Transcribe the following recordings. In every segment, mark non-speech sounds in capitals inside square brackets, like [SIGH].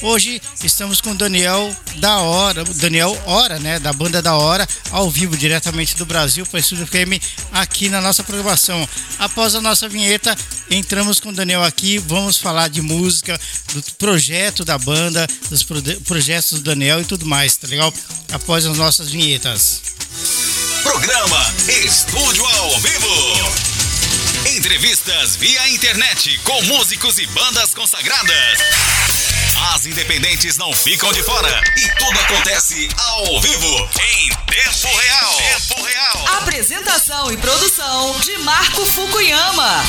Hoje estamos com Daniel da Hora, Daniel Hora, né, da banda da Hora, ao vivo diretamente do Brasil para Estúdio FM aqui na nossa programação. Após a nossa vinheta, entramos com o Daniel aqui, vamos falar de música, do projeto da banda, dos projetos do Daniel e tudo mais, tá legal? Após as nossas vinhetas. Programa Estúdio ao Vivo. Entrevistas via internet com músicos e bandas consagradas. As independentes não ficam de fora e tudo acontece ao vivo, em tempo real. Tempo real. Apresentação e produção de Marco Fukuyama.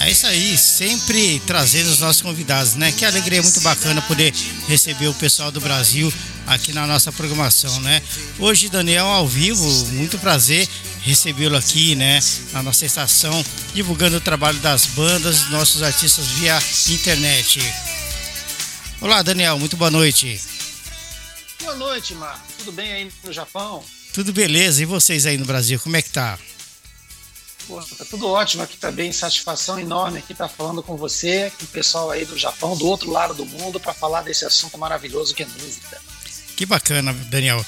É isso aí, sempre trazendo os nossos convidados, né? Que alegria muito bacana poder receber o pessoal do Brasil aqui na nossa programação, né? Hoje, Daniel, ao vivo, muito prazer recebê-lo aqui, né? Na nossa estação, divulgando o trabalho das bandas, nossos artistas via internet. Olá, Daniel, muito boa noite. Boa noite, Marco. Tudo bem aí no Japão? Tudo beleza. E vocês aí no Brasil, como é que tá? Pô, tá tudo ótimo aqui também, satisfação enorme aqui estar falando com você, com o pessoal aí do Japão, do outro lado do mundo, para falar desse assunto maravilhoso que é música. Que bacana, Daniel.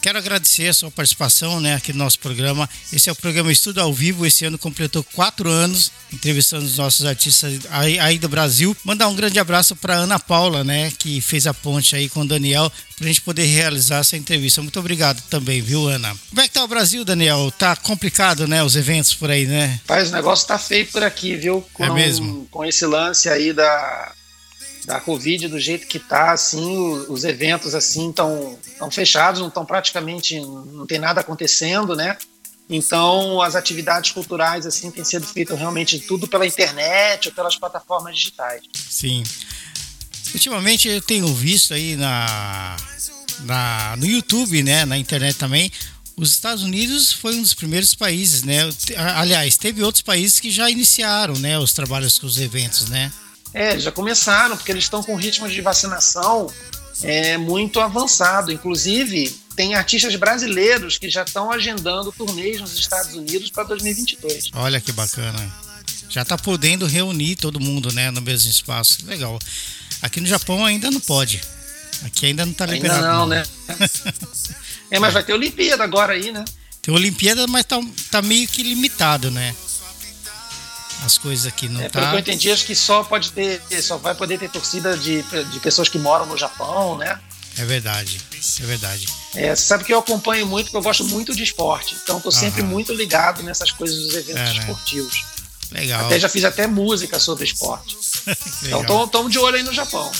Quero agradecer a sua participação né, aqui no nosso programa. Esse é o programa Estudo ao Vivo. Esse ano completou quatro anos, entrevistando os nossos artistas aí, aí do Brasil. Mandar um grande abraço para Ana Paula, né, que fez a ponte aí com o Daniel, para a gente poder realizar essa entrevista. Muito obrigado também, viu, Ana? Como é que tá o Brasil, Daniel? Tá complicado, né, os eventos por aí, né? Mas o negócio tá feio por aqui, viu? Com, é mesmo? Com esse lance aí da da Covid do jeito que está, assim, os eventos assim estão tão fechados, não estão praticamente, não tem nada acontecendo, né? Então, as atividades culturais assim têm sido feitas realmente tudo pela internet ou pelas plataformas digitais. Sim. Ultimamente eu tenho visto aí na, na no YouTube, né, na internet também, os Estados Unidos foi um dos primeiros países, né? Aliás, teve outros países que já iniciaram, né, os trabalhos com os eventos, né? É, já começaram, porque eles estão com ritmo de vacinação é, muito avançado. Inclusive, tem artistas brasileiros que já estão agendando turnês nos Estados Unidos para 2022. Olha que bacana. Já está podendo reunir todo mundo né, no mesmo espaço. Legal. Aqui no Japão ainda não pode. Aqui ainda não está liberado. Ainda não, né? [LAUGHS] é, mas vai ter Olimpíada agora aí, né? Tem Olimpíada, mas tá, tá meio que limitado, né? As coisas aqui não é, tá. Pelo que eu entendi, acho que só pode ter, só vai poder ter torcida de, de pessoas que moram no Japão, né? É verdade, é verdade. É, sabe que eu acompanho muito, porque eu gosto muito de esporte. Então estou sempre muito ligado nessas coisas dos eventos é, né? esportivos. Legal. Até já fiz até música sobre esporte. [LAUGHS] então estamos de olho aí no Japão.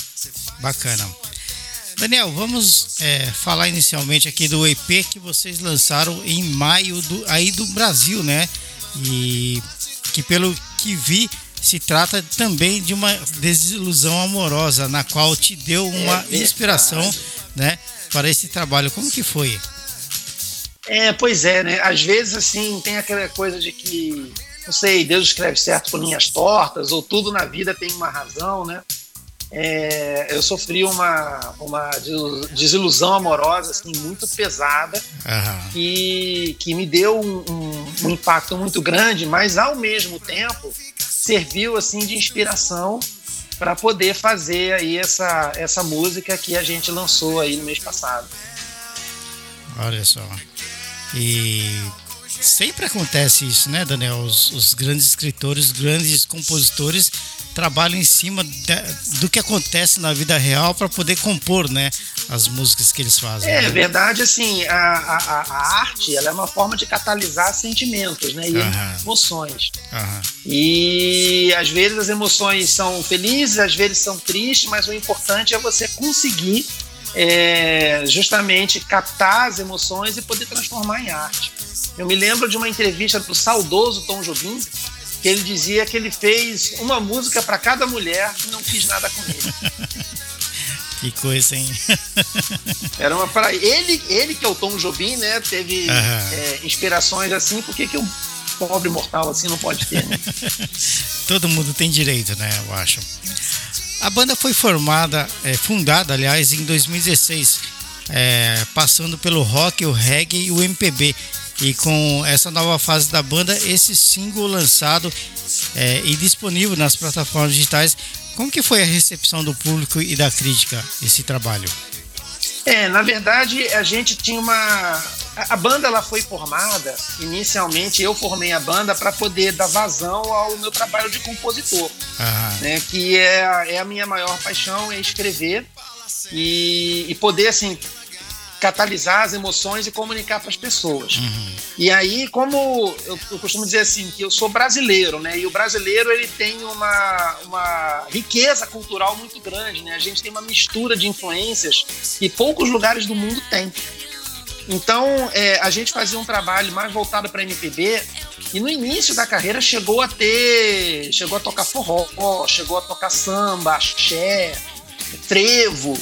Bacana. Daniel, vamos é, falar inicialmente aqui do EP que vocês lançaram em maio do, aí do Brasil, né? E que pelo que vi se trata também de uma desilusão amorosa na qual te deu uma é inspiração, né, para esse trabalho. Como que foi? É, pois é, né? Às vezes assim tem aquela coisa de que não sei, Deus escreve certo por linhas tortas ou tudo na vida tem uma razão, né? É, eu sofri uma, uma desilusão amorosa assim, muito pesada uhum. que, que me deu um, um, um, impacto muito grande, mas ao mesmo tempo serviu assim de inspiração para poder fazer aí essa, essa música que a gente lançou aí no mês passado. Olha só. E sempre acontece isso, né, Daniel? Os, os grandes escritores, os grandes compositores trabalham em cima de, do que acontece na vida real para poder compor, né, as músicas que eles fazem. É né? verdade, assim, a, a, a, arte ela é uma forma de catalisar sentimentos, né, e emoções. E às vezes as emoções são felizes, às vezes são tristes, mas o importante é você conseguir é, justamente captar as emoções e poder transformar em arte. Eu me lembro de uma entrevista do saudoso Tom Jobim, que ele dizia que ele fez uma música para cada mulher e não quis nada com ele. [LAUGHS] Que coisa, hein? [LAUGHS] Era uma para ele, ele que é o Tom Jobim, né? Teve é, inspirações assim, por que, um pobre mortal assim não pode ter? Né? [LAUGHS] Todo mundo tem direito, né? Eu acho. A banda foi formada, é, fundada, aliás, em 2016, é, passando pelo rock, o reggae e o MPB e com essa nova fase da banda, esse single lançado é, e disponível nas plataformas digitais. Como que foi a recepção do público e da crítica esse trabalho? É, na verdade, a gente tinha uma. A banda ela foi formada, inicialmente eu formei a banda para poder dar vazão ao meu trabalho de compositor, né, que é, é a minha maior paixão, é escrever e, e poder assim catalisar as emoções e comunicar para as pessoas. Uhum. E aí, como eu, eu, costumo dizer assim, que eu sou brasileiro, né? E o brasileiro ele tem uma, uma riqueza cultural muito grande, né? A gente tem uma mistura de influências que poucos lugares do mundo têm. Então, é, a gente fazia um trabalho mais voltado para MPB e no início da carreira chegou a ter, chegou a tocar forró, chegou a tocar samba, axé, trevo,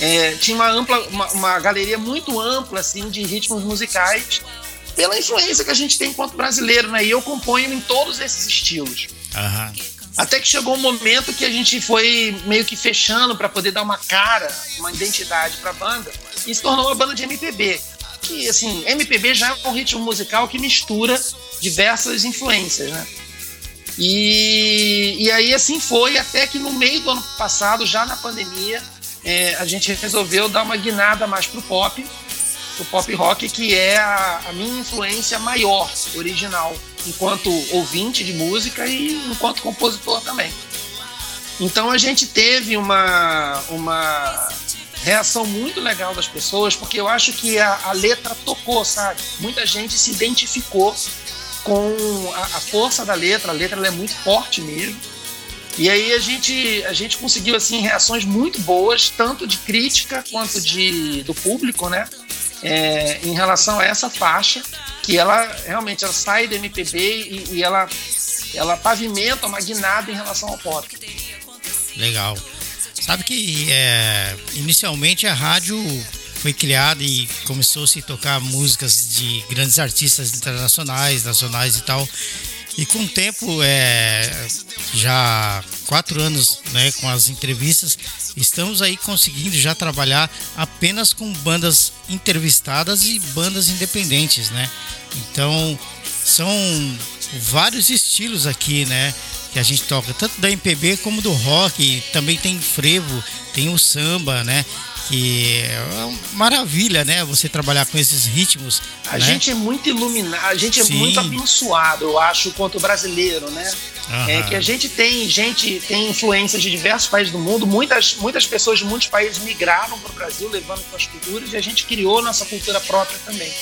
é, tinha uma ampla, uma, uma, galeria muito ampla assim de ritmos musicais pela influência que a gente tem enquanto brasileiro, né? E eu componho em todos esses estilos. Uhum. Até que chegou um momento que a gente foi meio que fechando para poder dar uma cara, uma identidade para a banda e se tornou uma banda de MPB. Que assim, MPB já é um ritmo musical que mistura diversas influências, né? E, e aí assim foi até que no meio do ano passado, já na pandemia, é, a gente resolveu dar uma guinada mais pro pop, pro pop rock, que é a, a minha influência maior, original, enquanto ouvinte de música e enquanto compositor também. Então a gente teve uma, uma reação muito legal das pessoas, porque eu acho que a, a letra tocou, sabe? Muita gente se identificou com a, a força da letra, a letra é muito forte mesmo. E aí a gente, a gente conseguiu assim reações muito boas, tanto de crítica quanto de, do público, né? É, em relação a essa faixa, que ela realmente ela sai do MPB e, e ela, ela pavimenta uma guinada em relação ao pop. Legal. Sabe que é, inicialmente a rádio foi criada e começou -se a tocar músicas de grandes artistas internacionais, nacionais e tal. E com o tempo, é, já quatro anos né, com as entrevistas, estamos aí conseguindo já trabalhar apenas com bandas entrevistadas e bandas independentes, né? Então, são vários estilos aqui, né? Que a gente toca, tanto da MPB como do rock, também tem frevo, tem o samba, né? Que é maravilha, né? Você trabalhar com esses ritmos. A né? gente é muito iluminado, a gente é Sim. muito abençoado, eu acho, quanto brasileiro, né? Uhum. É que a gente tem gente, tem influências de diversos países do mundo, muitas, muitas pessoas de muitos países migraram para o Brasil levando suas culturas e a gente criou nossa cultura própria também.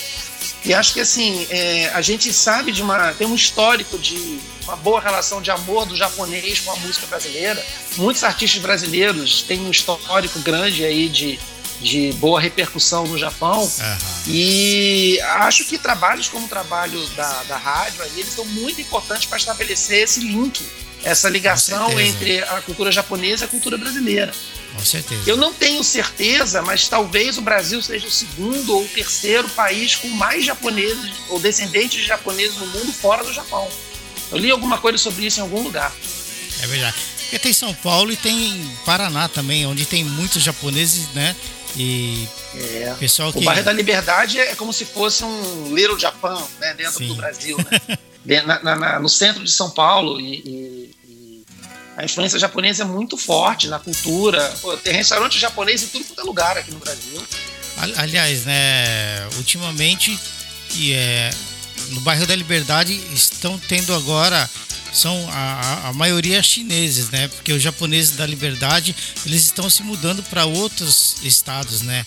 E acho que assim, é, a gente sabe de uma. tem um histórico de uma boa relação de amor do japonês com a música brasileira. Muitos artistas brasileiros têm um histórico grande aí de, de boa repercussão no Japão. Uhum. E acho que trabalhos como o trabalho da, da rádio aí, eles são muito importantes para estabelecer esse link, essa ligação entre a cultura japonesa e a cultura brasileira. Com certeza. Eu não tenho certeza, mas talvez o Brasil seja o segundo ou terceiro país com mais japoneses ou descendentes de japoneses no mundo fora do Japão. Eu li alguma coisa sobre isso em algum lugar. É verdade. Porque tem São Paulo e tem Paraná também, onde tem muitos japoneses, né? E é. pessoal que... O bairro da Liberdade é como se fosse um Little Japão, né? Dentro Sim. do Brasil, né? [LAUGHS] na, na, no centro de São Paulo e, e, a influência japonesa é muito forte na cultura. Pô, tem restaurante japonês em tudo quanto é lugar aqui no Brasil. Aliás, né? Ultimamente, que é no bairro da Liberdade estão tendo agora são a, a, maioria chineses, né? Porque os japoneses da Liberdade eles estão se mudando para outros estados, né?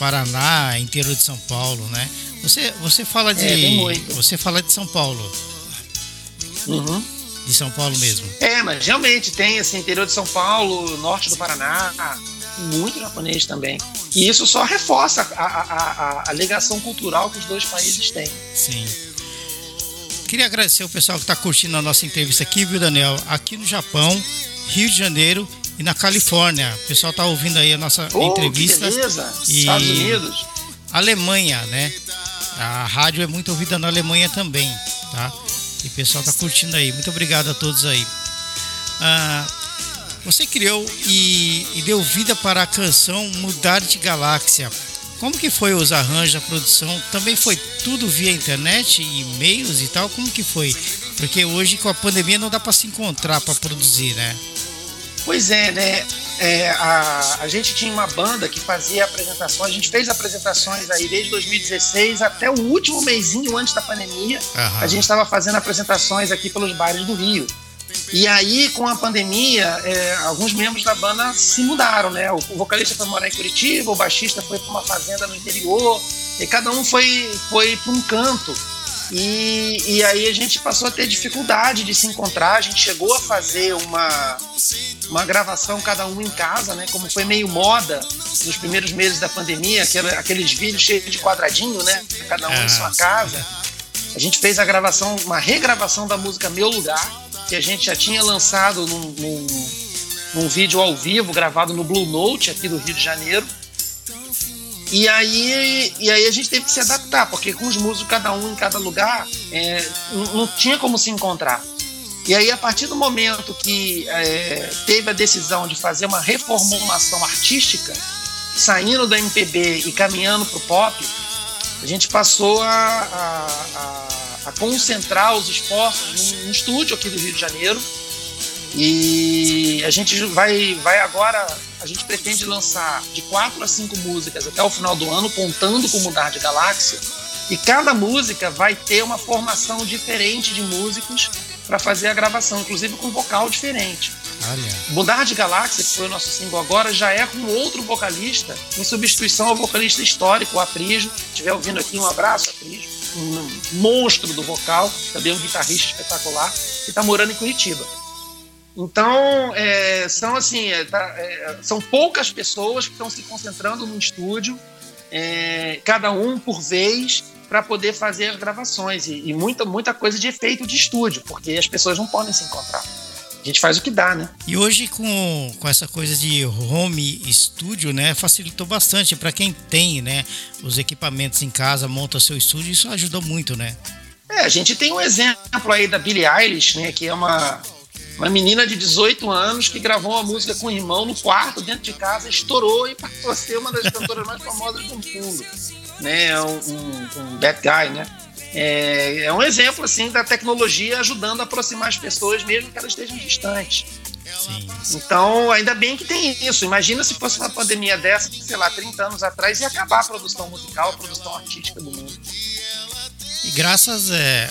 Paraná, interior de São Paulo, né? Você você fala de é, você fala de São Paulo? Uhum. De São Paulo mesmo? É, mas realmente tem assim interior de São Paulo, norte do Paraná, muito japonês também. E isso só reforça a, a, a, a ligação cultural que os dois países têm. Sim. Queria agradecer o pessoal que está curtindo a nossa entrevista aqui, viu, Daniel? Aqui no Japão, Rio de Janeiro e na Califórnia. O pessoal está ouvindo aí a nossa oh, entrevista. Que beleza. E Estados Unidos. Alemanha, né? A rádio é muito ouvida na Alemanha também, tá? E o pessoal está curtindo aí. Muito obrigado a todos aí. Ah, você criou e, e, deu vida para a canção Mudar de Galáxia. Como que foi os arranjos, a produção? Também foi tudo via internet, e-mails e tal? Como que foi? Porque hoje com a pandemia não dá para se encontrar para produzir, né? Pois é, né? É, a, a gente tinha uma banda que fazia apresentações, a gente fez apresentações aí desde 2016 até o último mêsinho antes da pandemia. Aham. A gente estava fazendo apresentações aqui pelos bares do Rio. E aí, com a pandemia, é, alguns membros da banda se mudaram, né? O, o vocalista foi morar em Curitiba, o baixista foi para uma fazenda no interior, e cada um foi, foi para um canto. E, e aí a gente passou a ter dificuldade de se encontrar. A gente chegou a fazer uma, uma gravação cada um em casa, né? Como foi meio moda nos primeiros meses da pandemia, aquele, aqueles vídeos cheios de quadradinho, né? Cada um é. em sua casa. A gente fez a gravação, uma regravação da música Meu Lugar, que a gente já tinha lançado num, num, num vídeo ao vivo, gravado no Blue Note aqui do Rio de Janeiro. E aí, e aí a gente teve que se adaptar, porque com os músicos, cada um em cada lugar, é, não, tinha como se encontrar. E aí, a partir do momento que é, teve a decisão de fazer uma reformulação artística, saindo do MPB e caminhando para o pop, a gente passou a, a, a, a concentrar os esforços num, num estúdio aqui do Rio de Janeiro. E a gente vai, vai agora a gente pretende lançar de quatro a cinco músicas até o final do ano, contando com Mudar de Galáxia. E cada música vai ter uma formação diferente de músicos para fazer a gravação, inclusive com vocal diferente. Olha. Mudar de Galáxia, que foi o nosso single agora, já é com outro vocalista, em substituição ao vocalista histórico, o Aprijo. Se estiver ouvindo aqui, um abraço, Aprijo. Um monstro do vocal, também um guitarrista espetacular, que está morando em Curitiba. Então, é, são assim, é, tá, é, são poucas pessoas que estão se concentrando no estúdio, é, cada um por vez, para poder fazer as gravações e, e, muita, muita coisa de efeito de estúdio, porque as pessoas não podem se encontrar. A gente faz o que dá, né? E hoje com, com essa coisa de home studio, né, facilitou bastante para quem tem, né, os equipamentos em casa, monta seu estúdio, isso ajudou muito, né? É, a gente tem um exemplo aí da Billie Eilish, né, que é uma uma menina de 18 anos que gravou uma música com o irmão no quarto, dentro de casa, estourou e passou a ser uma das cantoras mais famosas do mundo. Né? Um, um, um bad guy, né? É, é, um exemplo assim da tecnologia ajudando a aproximar as pessoas, mesmo que elas estejam distantes. Sim. Então, ainda bem que tem isso. Imagina se fosse uma pandemia dessa, sei lá, 30 anos atrás, ia acabar a produção musical, a produção artística do mundo. E graças, é,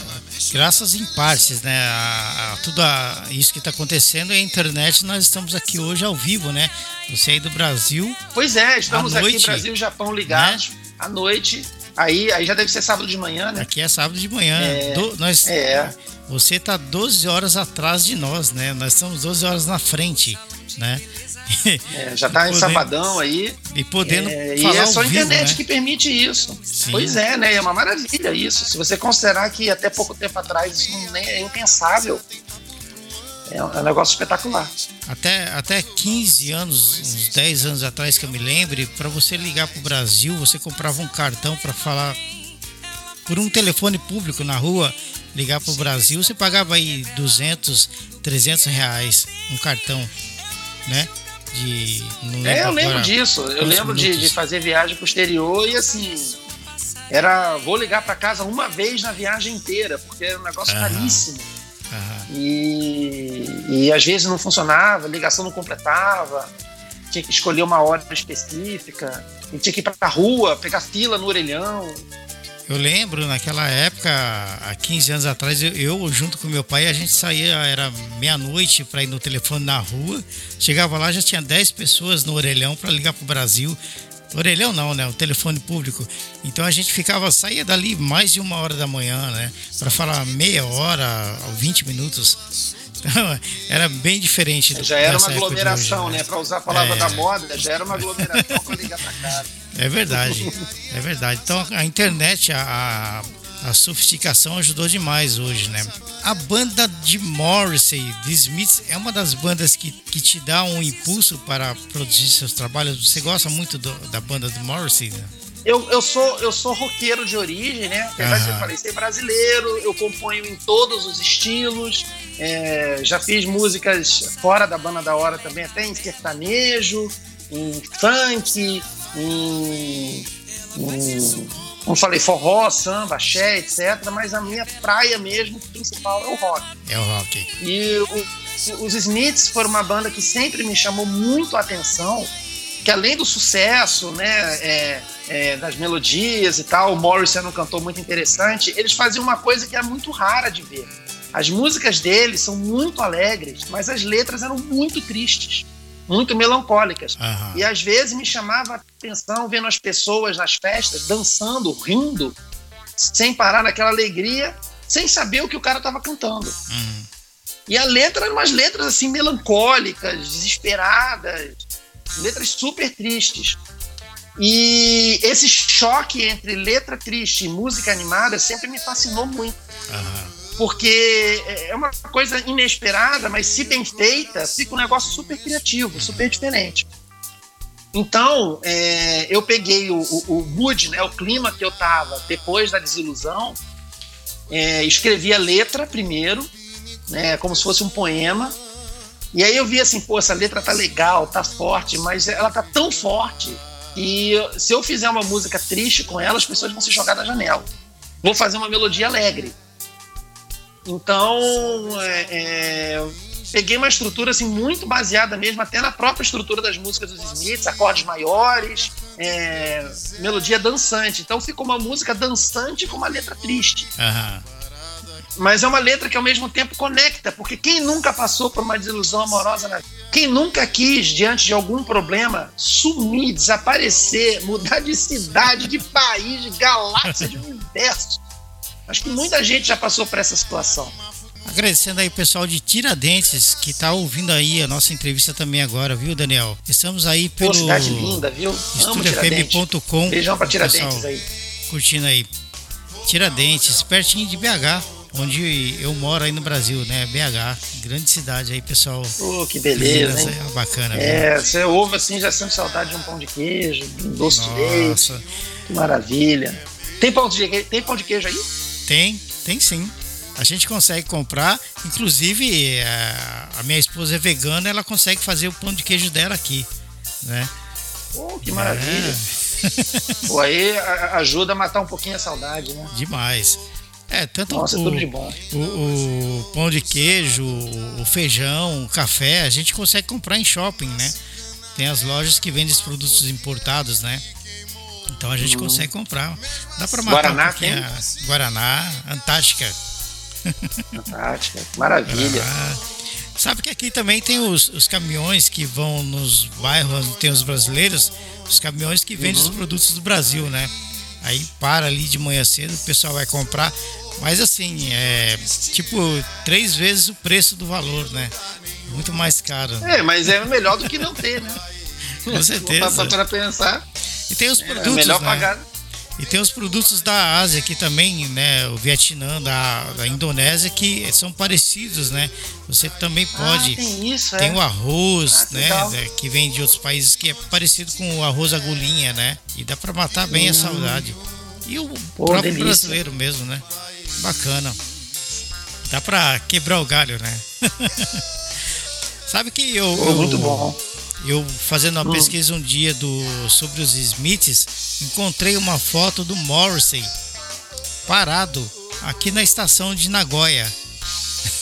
graças em partes, né? A, a tudo a, isso que está acontecendo é a internet. Nós estamos aqui hoje ao vivo, né? Você aí do Brasil. Pois é, estamos noite, aqui Brasil e Japão ligados né? à noite. Aí, aí já deve ser sábado de manhã, né? Aqui é sábado de manhã. É, do, nós, é. Você está 12 horas atrás de nós, né? Nós estamos 12 horas na frente, né? É, [LAUGHS] já em sabadão aí. E podendo é, E é só a internet né? que permite isso. Sim. Pois é, né? É uma maravilha isso. Se você considerar que até pouco tempo atrás isso é impensável, é um, negócio espetacular. Até, até 15 anos, uns 10 anos atrás que eu me lembre, para você ligar para o Brasil, você comprava um cartão para falar por um telefone público na rua, ligar para o Brasil, você pagava aí 200, 300 reais um cartão, né? De. é, eu lembro disso. Eu lembro de, de, fazer viagem pro exterior e assim. Era. Vou ligar para casa uma vez na viagem inteira, porque era um negócio caríssimo. E, e às vezes não funcionava, a ligação não completava, tinha que escolher uma hora específica, tinha que ir pra rua, pegar fila no orelhão. Eu lembro, naquela época, há 15 anos atrás, eu, eu junto com meu pai, a gente saía, era meia-noite para ir no telefone na rua. Chegava lá, já tinha 10 pessoas no orelhão para ligar para o Brasil. Orelhão não, né? O telefone público. Então a gente ficava, saía dali mais de uma hora da manhã, né? Para falar meia hora ou 20 minutos. Então, era bem diferente. já era uma aglomeração, hoje, né? né? Para usar a palavra é... da moda, já era uma aglomeração para ligar para casa. É verdade, é verdade. Então a internet, a, a, sofisticação ajudou demais hoje, né? A banda de Morrissey, The Smiths, é uma das bandas que, que te dá um impulso para produzir seus trabalhos. Você gosta muito do, da banda de Morrissey, né? Eu, eu, sou, eu sou roqueiro de origem, né? Apesar de eu falei ser brasileiro, eu componho em todos os estilos. É, já fiz músicas fora da banda da hora também, até em sertanejo, em funk, em um, como falei, forró, samba, axé, etc. Mas a minha praia mesmo, principal, é o rock. É o rock. E o, os Smiths foram uma banda que sempre me chamou muito a atenção, que além do sucesso, né, é, é, das melodias e tal, o Morrison era um cantor muito interessante, eles faziam uma coisa que é muito rara de ver. As músicas deles são muito alegres, mas as letras eram muito tristes muito melancólicas. Uhum. E às vezes me chamava a atenção vendo as pessoas nas festas dançando, rindo, sem parar naquela alegria, sem saber o que o cara estava cantando. Uhum. E a letra eram umas letras assim melancólicas, desesperadas, letras super tristes. E esse choque entre letra triste e música animada sempre me fascinou muito. Uhum porque é uma coisa inesperada, mas se bem feita, fica um negócio super criativo, super diferente. Então, é, eu peguei o, o, o, mood, né, o clima que eu tava depois da desilusão, é, escrevi a letra primeiro, né, como se fosse um poema, e aí eu vi assim, pô, essa letra tá legal, tá forte, mas ela tá tão forte que se eu fizer uma música triste com ela, as pessoas vão se jogar da janela. Vou fazer uma melodia alegre. Então, é, é, peguei uma estrutura assim muito baseada mesmo até na própria estrutura das músicas dos Smiths, acordes maiores, é, melodia dançante. Então ficou uma música dançante com uma letra triste. Uhum. Mas é uma letra que ao mesmo tempo conecta, porque quem nunca passou por uma desilusão amorosa na vida? Quem nunca quis, diante de algum problema, sumir, desaparecer, mudar de cidade, de país, de galáxia, de [LAUGHS] universo? Acho que muita gente já passou por essa situação. Agradecendo aí o pessoal de Tiradentes que está ouvindo aí a nossa entrevista também agora, viu, Daniel? Estamos aí pelo. Pô, cidade linda, viu? EstúdioFM.com. Beijão para Tiradentes pessoal, aí. Curtindo aí. Tiradentes, pertinho de BH, onde eu moro aí no Brasil, né? BH, grande cidade aí, pessoal. Pô, que beleza, hein? É bacana. É, viu? você ouve assim, já sente saudade de um pão de queijo, um doce Nossa. de leite. Que maravilha. Tem pão de, tem pão de queijo aí? Tem, tem sim. A gente consegue comprar, inclusive a, a minha esposa é vegana, ela consegue fazer o pão de queijo dela aqui, né? Pô, que maravilha. É. Pô, aí ajuda a matar um pouquinho a saudade, né? Demais. É, tanto Nossa, o, tudo de bom. O, o, pão de queijo, o feijão, o café, a gente consegue comprar em shopping, né? Tem as lojas que vendem os produtos importados, né? Então a gente uhum. consegue comprar. Dá para matar Guaraná, um quem? Guaraná, Antártica. Antártica, maravilha. Guaraná. Sabe que aqui também tem os, os, caminhões que vão nos bairros onde tem os brasileiros, os caminhões que vendem uhum. os produtos do Brasil, né? Aí para ali de manhã cedo, o pessoal vai comprar, mas assim, é tipo três vezes o preço do valor, né? Muito mais caro. É, mas é melhor do que não ter, né? Com [LAUGHS] certeza. Para pensar. E tem os é, produtos. É melhor né? E tem os produtos da Ásia aqui também, né? O Vietnã, da, da Indonésia, que são parecidos, né? Você também ah, pode. Ah, tem isso, Tem é? o arroz, ah, né? Que vem de outros países, que é parecido com o arroz agulhinha, né? E dá para matar bem hum. a saudade. E o Pô, próprio delícia. brasileiro mesmo, né? Bacana. Dá para quebrar o galho, né? [LAUGHS] Sabe que eu. Pô, muito bom eu fazendo uma hum. pesquisa um dia do, sobre os Smiths, encontrei uma foto do Morrissey parado aqui na estação de Nagoya.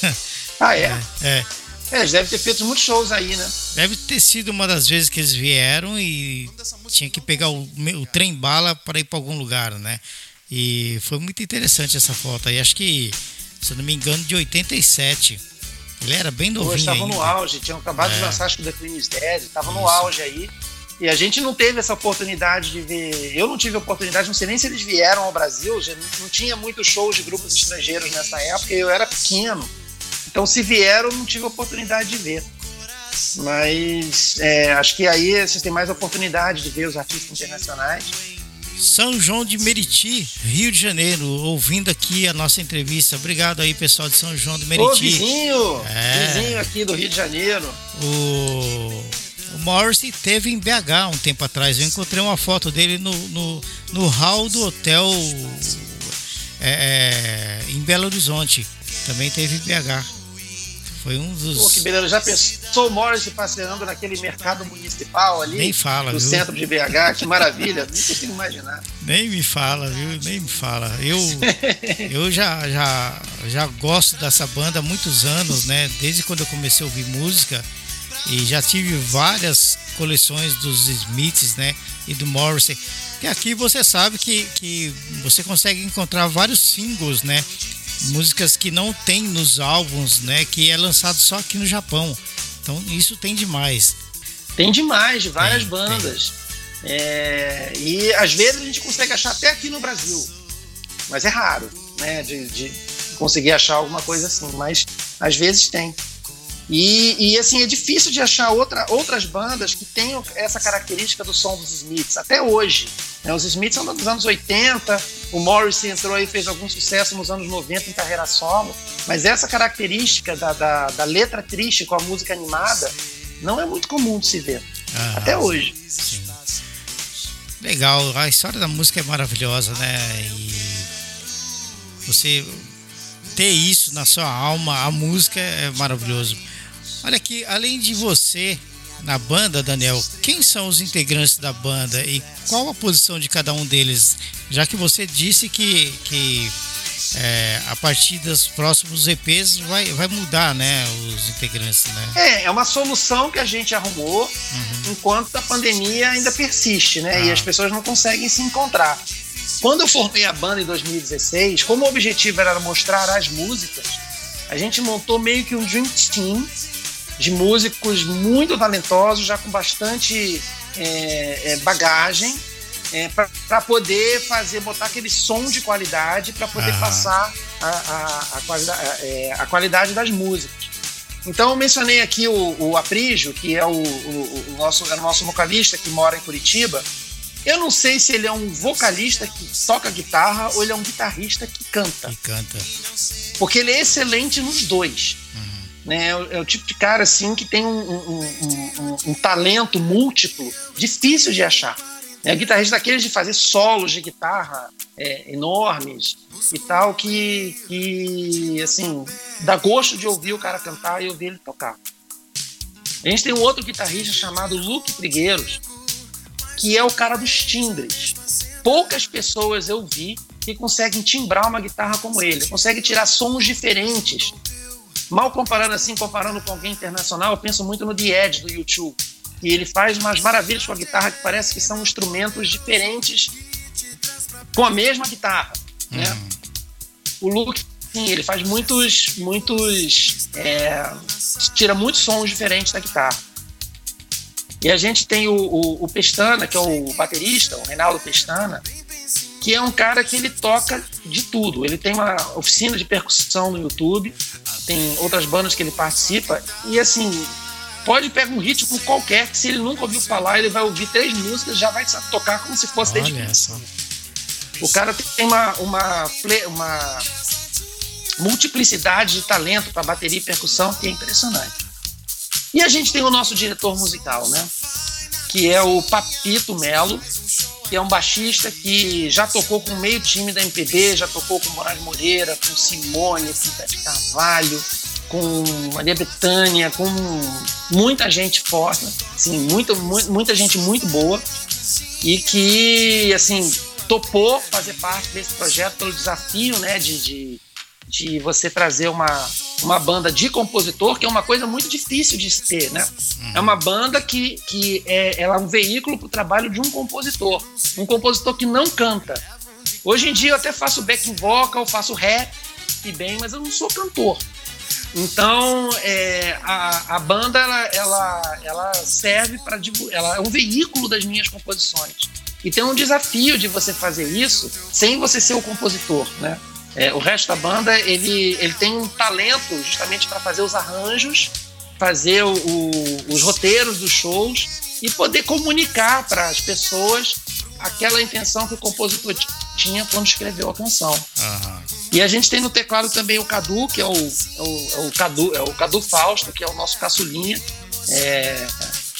[LAUGHS] Ah, é? é? É. É, eles devem ter feito muitos shows aí, né? Deve ter sido uma das vezes que eles vieram e tinha que pegar o, o trem bala para ir para algum lugar, né? E foi muito interessante essa foto aí. Acho que, se eu não me engano, de 87. Ele era bem novinho. Estavam no auge, tinham acabado é. de lançar acho que The Queen is Dead, estavam no auge aí. E a gente não teve essa oportunidade de ver. Eu não tive oportunidade, não sei nem se eles vieram ao Brasil, já não tinha muitos shows de grupos estrangeiros nessa época, eu era pequeno. Então, se vieram, não tive oportunidade de ver. Mas é, acho que aí vocês têm mais oportunidade de ver os artistas internacionais. São João de Meriti, Rio de Janeiro, ouvindo aqui a nossa entrevista. Obrigado aí, pessoal de São João de Meriti. Ô, vizinho! É. Vizinho aqui do Rio de Janeiro. O, o Morrissey teve em BH um tempo atrás. Eu encontrei uma foto dele no, no, no hall do hotel é, é, em Belo Horizonte. Também teve em BH. Foi um dos. Pô, que beleza. Já pensou o Morris passeando naquele mercado municipal ali? Nem fala, No viu? centro de BH, que maravilha. Nem consigo imaginar. Nem me fala, viu? Nem me fala. Eu, eu já, já, já gosto dessa banda há muitos anos, né? Desde quando eu comecei a ouvir música. E já tive várias coleções dos Smiths, né? E do Morrissey. E aqui você sabe que, que você consegue encontrar vários singles, né? Músicas que não tem nos álbuns, né? Que é lançado só aqui no Japão. Então isso tem demais. Tem demais, de várias Tem, bandas. É, e às vezes a gente consegue achar até aqui no Brasil. Mas é raro, né? De, de conseguir achar alguma coisa assim. Mas às vezes tem. E, e, assim, é difícil de achar outra, outras bandas que tenham essa característica do som dos Smiths, até hoje. Né? Os Smiths são dos anos 80, o Morrissey entrou aí e fez algum sucesso nos anos 90 em carreira solo, mas essa característica da, da, da letra triste com a música animada não é muito comum de se ver, Ah, até hoje. Sim. Legal, a história da música é maravilhosa, né? E você ter isso na sua alma, a música é maravilhoso. Olha aqui, além de você na banda, Daniel, quem são os integrantes da banda e qual a posição de cada um deles? Já que você disse que, que é, a partir dos próximos EPs vai, vai mudar, né? Os integrantes, né? É, é uma solução que a gente arrumou enquanto a pandemia ainda persiste, né? E Ah. as pessoas não conseguem se encontrar. Quando eu formei a banda em 2016, como o objetivo era mostrar as músicas, a gente montou meio que um dream team de músicos muito talentosos, já com bastante é, é, bagagem, para poder fazer, botar aquele som de qualidade, para poder Aham. passar a, a, a, qualidade, é, a qualidade das músicas. Então eu mencionei aqui o, o Aprígio, que é o, o- o nosso, é o nosso vocalista que mora em Curitiba. Eu não sei se ele é um vocalista que toca guitarra ou ele é um guitarrista que canta. Que canta. Porque ele é excelente nos dois. Né? É, o, é tipo de cara assim que tem um, um- um- um- um talento múltiplo difícil de achar. É guitarrista daqueles de fazer solos de guitarra é, enormes e tal, que, que assim, dá gosto de ouvir o cara cantar e ouvir ele tocar. A gente tem um outro guitarrista chamado Luke Trigueiros, que é o cara dos timbres. Poucas pessoas eu vi que conseguem timbrar uma guitarra como ele, consegue tirar sons diferentes. Mal comparando assim, comparando com alguém internacional, eu penso muito no The Edge do YouTube. E ele faz umas maravilhas com a guitarra que parece que são instrumentos diferentes com a mesma guitarra. Né? O Luke, sim, ele faz muitos, muitos, é, tira muitos sons diferentes da guitarra. E a gente tem o, o, o Pestana, que é o baterista, o Reinaldo Pestana, que é um cara que ele toca de tudo. Ele tem uma oficina de percussão no YouTube, tem outras bandas que ele participa, e assim, pode pegar um ritmo qualquer, que se ele nunca ouviu falar, ele vai ouvir três músicas já vai tocar como se fosse desde Olha só. o cara tem uma, uma, uma multiplicidade de talento para bateria e percussão que é impressionante. E a gente tem o nosso diretor musical, né? Que é o Papito Melo, que é um baixista que já tocou com meio time da MPB, já tocou com Moraes Moreira, com Simone, com Tete Carvalho, com Maria Bethânia, com muita gente forte, assim, muita, mu- muita gente muito boa e que assim topou fazer parte desse projeto pelo desafio né de, de, de você trazer uma, uma banda de compositor que é uma coisa muito difícil de se ter né é uma banda que, que é, ela é um veículo para o trabalho de um compositor um compositor que não canta hoje em dia eu até faço backing vocal faço rap e bem mas eu não sou cantor então, é, a, a banda ela, ela, ela serve para ela é um veículo das minhas composições. E tem um desafio de você fazer isso sem você ser o compositor, né? É, o resto da banda ele, ele tem um talento justamente para fazer os arranjos, fazer o, o- os roteiros dos shows e poder comunicar para as pessoas aquela intenção que o compositor tinha quando escreveu a canção. Aham. E a gente tem no teclado também o Cadu, que é o, é o, é o Cadu, é o Cadu Fausto, que é o nosso caçulinha. É,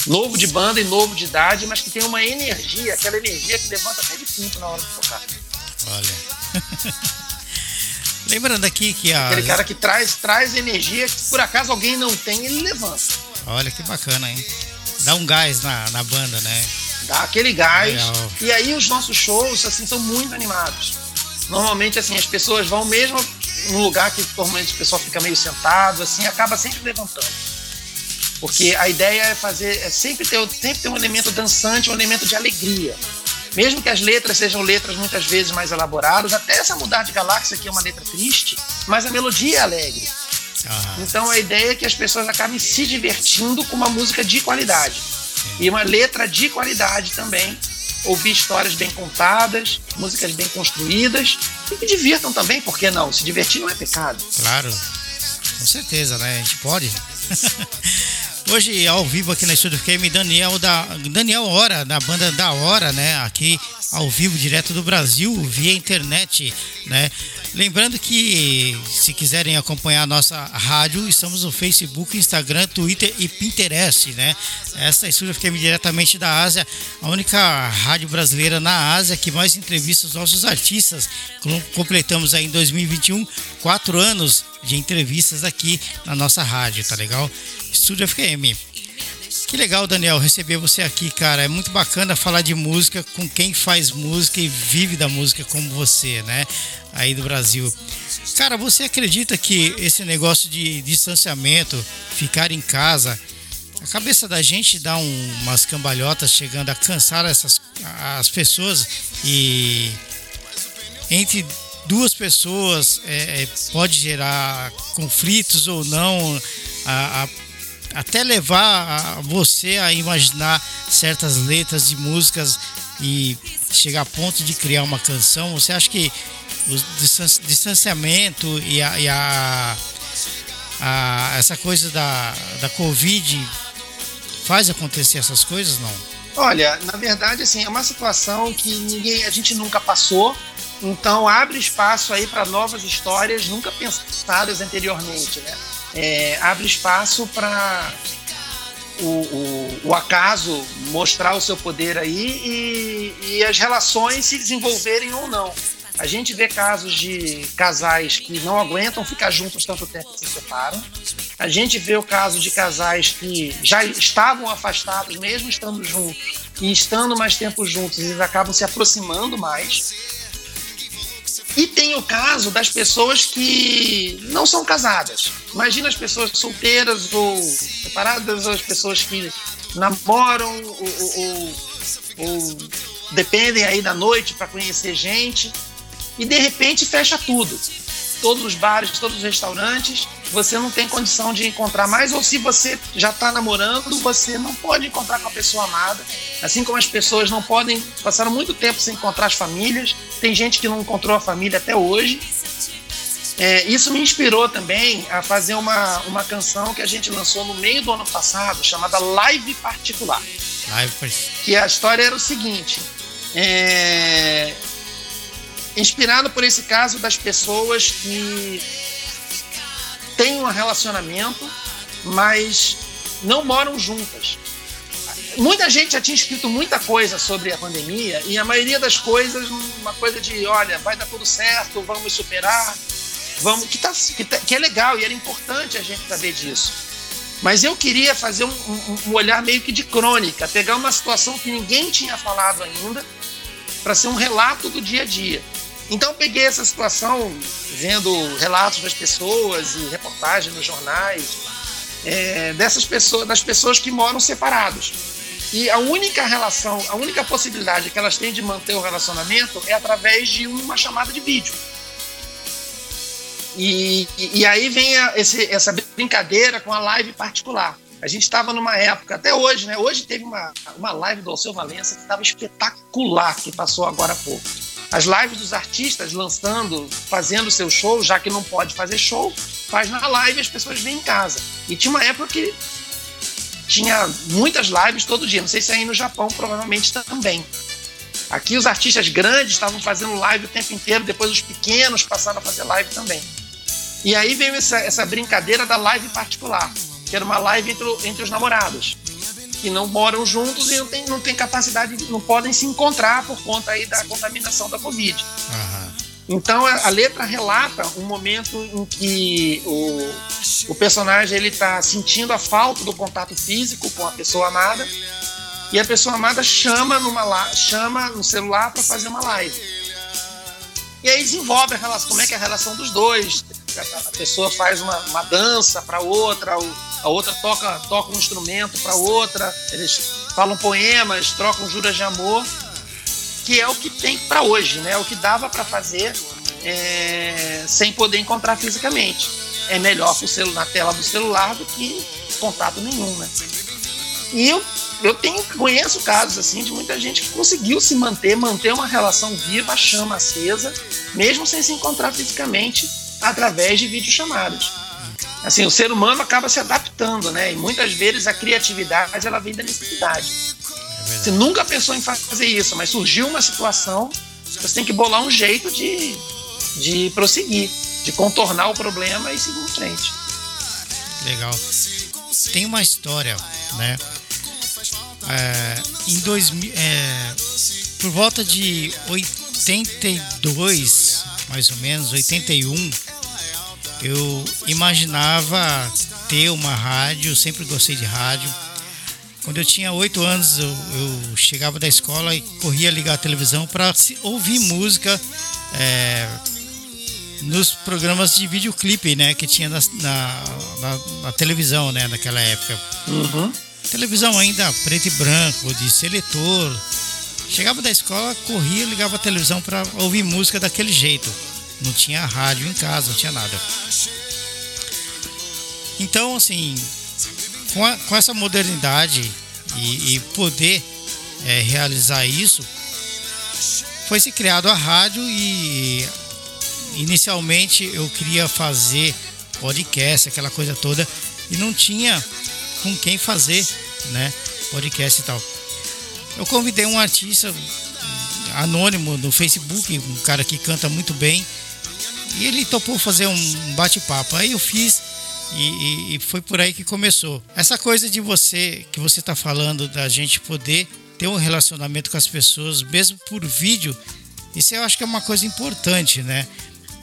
novo de banda e novo de idade, mas que tem uma energia, aquela energia que levanta até de pinto na hora de tocar. Olha. [LAUGHS] Lembrando aqui que a. Aquele cara que traz, traz energia que por acaso alguém não tem, ele levanta. Olha que bacana, hein? Dá um gás na, na banda, né? Dá aquele gás. Legal. E aí os nossos shows, assim, são muito animados. Normalmente, assim, as pessoas vão mesmo num lugar que normalmente o pessoal fica meio sentado, assim, acaba sempre levantando. Porque a ideia é fazer, é sempre ter, sempre ter um elemento dançante, um elemento de alegria. Mesmo que as letras sejam letras muitas vezes mais elaboradas, até essa mudar de galáxia aqui é uma letra triste, mas a melodia é alegre. Então a ideia é que as pessoas acabem se divertindo com uma música de qualidade. E uma letra de qualidade também. Ouvir histórias bem contadas, músicas bem construídas e que divirtam também, por que não? Se divertir não é pecado. Claro, com certeza, né? A gente pode. [LAUGHS] Hoje, ao vivo aqui na Estúdio FM, Daniel da Daniel Hora, da banda da Hora, né? Aqui ao vivo, direto do Brasil, via internet, né? Lembrando que se quiserem acompanhar a nossa rádio, estamos no Facebook, Instagram, Twitter e Pinterest, né? Essa Estúdio FM diretamente da Ásia, a única rádio brasileira na Ásia que mais entrevista os nossos artistas. Completamos aí em 2021 quatro anos de entrevistas aqui na nossa rádio, tá legal? Estúdio FM. Que legal, Daniel, receber você aqui, cara. É muito bacana falar de música com quem faz música e vive da música como você, né? Aí do Brasil. Cara, você acredita que esse negócio de distanciamento, ficar em casa, a cabeça da gente dá um, umas cambalhotas chegando a cansar essas as pessoas e entre duas pessoas é, é pode gerar conflitos ou não a, a até levar a você a imaginar certas letras de músicas e chegar a ponto de criar uma canção? Você acha que o distanciamento e a, e a, a essa coisa da, da Covid faz acontecer essas coisas, não? Olha, na verdade, assim, é uma situação que ninguém, a gente nunca passou, então abre espaço aí para novas histórias nunca pensadas anteriormente, né? é, abre espaço para o, o, o, acaso mostrar o seu poder aí e, e as relações se desenvolverem ou não. A gente vê casos de casais que não aguentam ficar juntos tanto tempo que se separam. A gente vê o caso de casais que já estavam afastados, mesmo estando juntos, e estando mais tempo juntos, eles acabam se aproximando mais. E tem o caso das pessoas que não são casadas. Imagina as pessoas solteiras ou separadas, ou as pessoas que namoram ou, ou, ou dependem aí da noite para conhecer gente e de repente fecha tudo. Todos os bares, todos os restaurantes, você não tem condição de encontrar mais, ou se você já está namorando, você não pode encontrar com a pessoa amada. Assim como as pessoas não podem, passaram muito tempo sem encontrar as famílias, tem gente que não encontrou a família até hoje. É, isso me inspirou também a fazer uma, uma canção que a gente lançou no meio do ano passado, chamada Live Particular. Live Que a história era o seguinte: é, inspirado por esse caso das pessoas que têm um relacionamento, mas não moram juntas. Muita gente já tinha escrito muita coisa sobre a pandemia e a maioria das coisas, uma coisa de, olha, vai dar tudo certo, vamos superar, vamos que, tá, que, tá, que é legal e era importante a gente saber disso. Mas eu queria fazer um, um, um olhar meio que de crônica, pegar uma situação que ninguém tinha falado ainda, para ser um relato do dia a dia. Então peguei essa situação, vendo relatos das pessoas e reportagens nos jornais, é, dessas pessoas, das pessoas que moram separados. E a única relação, a única possibilidade que elas têm de manter o relacionamento é através de uma chamada de vídeo. E, e, e aí vem a, esse, essa brincadeira com a live particular. A gente estava numa época, até hoje, né? Hoje teve uma, uma live do Alceu Valença que estava espetacular, que passou agora há pouco as lives dos artistas lançando, fazendo seu show, já que não pode fazer show, faz na live e as pessoas vêm em casa. E tinha uma época que tinha muitas lives todo dia. Não sei se aí no Japão provavelmente também. Aqui os artistas grandes estavam fazendo live o tempo inteiro, depois os pequenos passaram a fazer live também. E aí veio essa, essa brincadeira da live particular, que era uma live entre, entre os namorados que não moram juntos e não tem, não tem capacidade, não podem se encontrar por conta aí da contaminação da Covid. Uhum. Então a, a, letra relata um momento em que o, o personagem ele está sentindo a falta do contato físico com a pessoa amada e a pessoa amada chama numa chama no celular para fazer uma live. E aí desenvolve a relação, como é que é a relação dos dois. A pessoa faz uma, uma dança para outra, a outra toca, toca um instrumento para outra, eles falam poemas, trocam juras de amor, que é o que tem para hoje, né? É o que dava para fazer é, sem poder encontrar fisicamente. É melhor na tela do celular do que contato nenhum, né? E eu, eu tenho, conheço casos assim de muita gente que conseguiu se manter, manter uma relação viva, chama acesa, mesmo sem se encontrar fisicamente, através de videochamadas. Assim, o ser humano acaba se adaptando, né? E muitas vezes a criatividade ela vem da necessidade. É você nunca pensou em fazer isso, mas surgiu uma situação, você tem que bolar um jeito de, de prosseguir, de contornar o problema e seguir em frente. Legal. Tem uma história, né? É, em 2000, é, por volta de 82, mais ou menos, 81, eu imaginava ter uma rádio, sempre gostei de rádio. Quando eu tinha oito anos, eu, eu, chegava da escola e corria ligar a televisão para ouvir música é, nos programas de videoclipe, né, que tinha na, na, na, na televisão, né, naquela época. Uhum. Televisão ainda preto e branco, de seletor. Chegava da escola, corria, ligava a televisão para ouvir música daquele jeito. Não tinha rádio em casa, não tinha nada. Então, assim, com, a, com essa modernidade e, e poder é, realizar isso, foi se criado a rádio e inicialmente eu queria fazer podcast, aquela coisa toda, e não tinha com quem fazer, né? Podcast e tal. Eu convidei um artista anônimo no Facebook, um cara que canta muito bem, e ele topou fazer um bate-papo. Aí eu fiz e, e, e, foi por aí que começou. Essa coisa de você, que você está falando, da gente poder ter um relacionamento com as pessoas, mesmo por vídeo, isso eu acho que é uma coisa importante, né?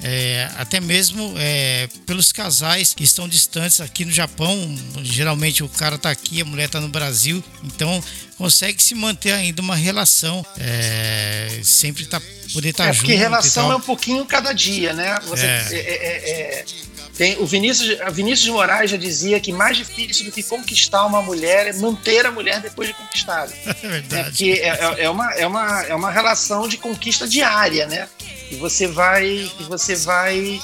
É, até mesmo é, pelos casais que estão distantes aqui no Japão. Geralmente o cara está aqui, a mulher está no Brasil, então consegue se manter ainda uma relação, é, sempre tá, poder estar tá é, junto. Porque relação é um pouquinho cada dia, né? Você, é. É, é, tem, o Vinícius, a Vinícius de Moraes já dizia que mais difícil do que conquistar uma mulher é manter a mulher depois de conquistada. [LAUGHS] É verdade. Porque é, é, uma, é, uma, é uma relação de conquista diária, né? E você vai, e você vai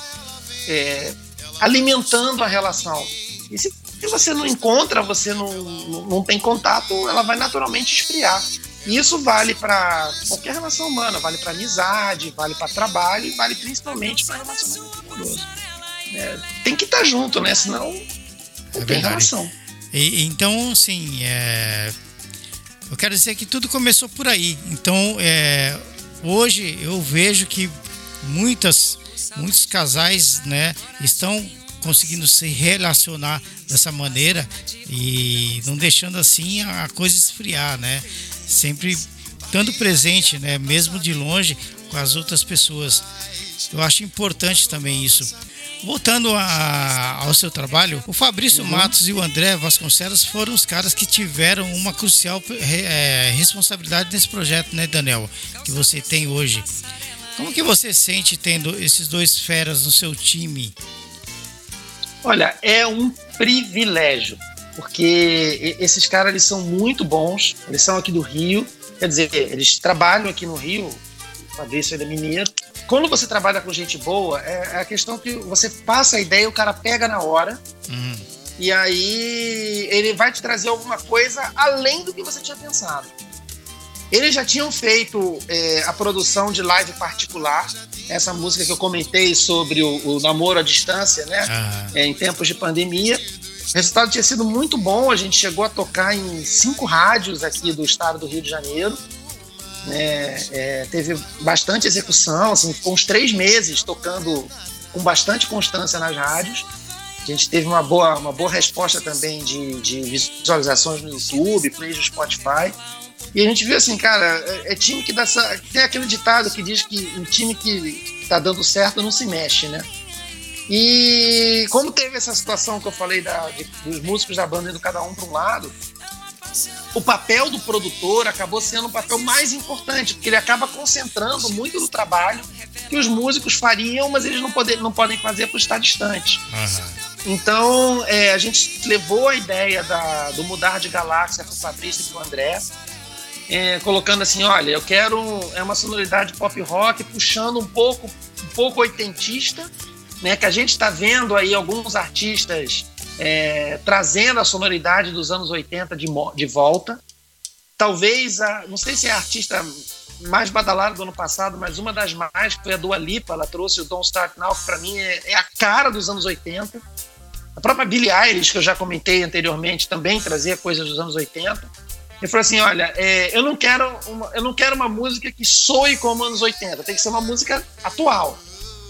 é, alimentando a relação. E se, se você não encontra, você não, não, não tem contato, ela vai naturalmente esfriar. E isso vale para qualquer relação humana, vale para amizade, vale para trabalho e vale principalmente para relacionamento amoroso. É, tem que estar tá junto, né? Senão não é tem relação. E, então, assim, é... eu quero dizer que tudo começou por aí. Então, é hoje eu vejo que muitas, muitos casais né, estão conseguindo se relacionar dessa maneira e não deixando assim a coisa esfriar, né? Sempre estando presente, né? Mesmo de longe com as outras pessoas. Eu acho importante também isso. Voltando a, ao seu trabalho, o Fabrício. Matos e o André Vasconcelos foram os caras que tiveram uma crucial é, responsabilidade nesse projeto, né, Daniel? Que você tem hoje. Como que você sente tendo esses dois feras no seu time? Olha, é um privilégio, porque esses caras eles são muito bons, eles são aqui do Rio, quer dizer, eles trabalham aqui no Rio, Fabrício é mineiro, quando você trabalha com gente boa, é, é a questão que você passa a ideia, o cara pega na hora. Uhum. E aí ele vai te trazer alguma coisa além do que você tinha pensado. Eles já tinham feito é, a produção de live particular, essa música que eu comentei sobre o, o namoro à distância, né? Uhum. É, em tempos de pandemia. O resultado tinha sido muito bom. A gente chegou a tocar em cinco rádios aqui do estado do Rio de Janeiro né, é, teve bastante execução, assim, ficou uns três meses tocando com bastante constância nas rádios. A gente teve uma boa, uma boa resposta também de, de visualizações no YouTube, plays do Spotify. E a gente viu assim, cara, é, é time que dá. Tem aquele ditado que diz que um time que tá dando certo não se mexe, né? E como teve essa situação que eu falei da, de, dos músicos da banda indo cada um para um lado, o papel do produtor acabou sendo o papel mais importante, porque ele acaba concentrando muito do trabalho que os músicos fariam, mas eles não, poder, não podem fazer por estar distante. Uhum. Então, é, a gente levou a ideia da, do mudar de galáxia para o Fabrício e para o André, é, colocando assim, olha, eu quero é uma sonoridade pop rock puxando um pouco, um pouco oitentista, né, que a gente está vendo aí alguns artistas é, trazendo a sonoridade dos anos 80 de, de volta. Talvez, a, não sei se é a artista mais badalada do ano passado, mas uma das mais, foi a Dua Lipa, ela trouxe o Don't Start Now, que para mim é, é, a cara dos anos 80. A própria Billie Eilish, que eu já comentei anteriormente, também trazia coisas dos anos 80. Ele falou assim, olha, é, eu, não quero uma, eu não quero uma música que soe como anos 80, tem que ser uma música atual.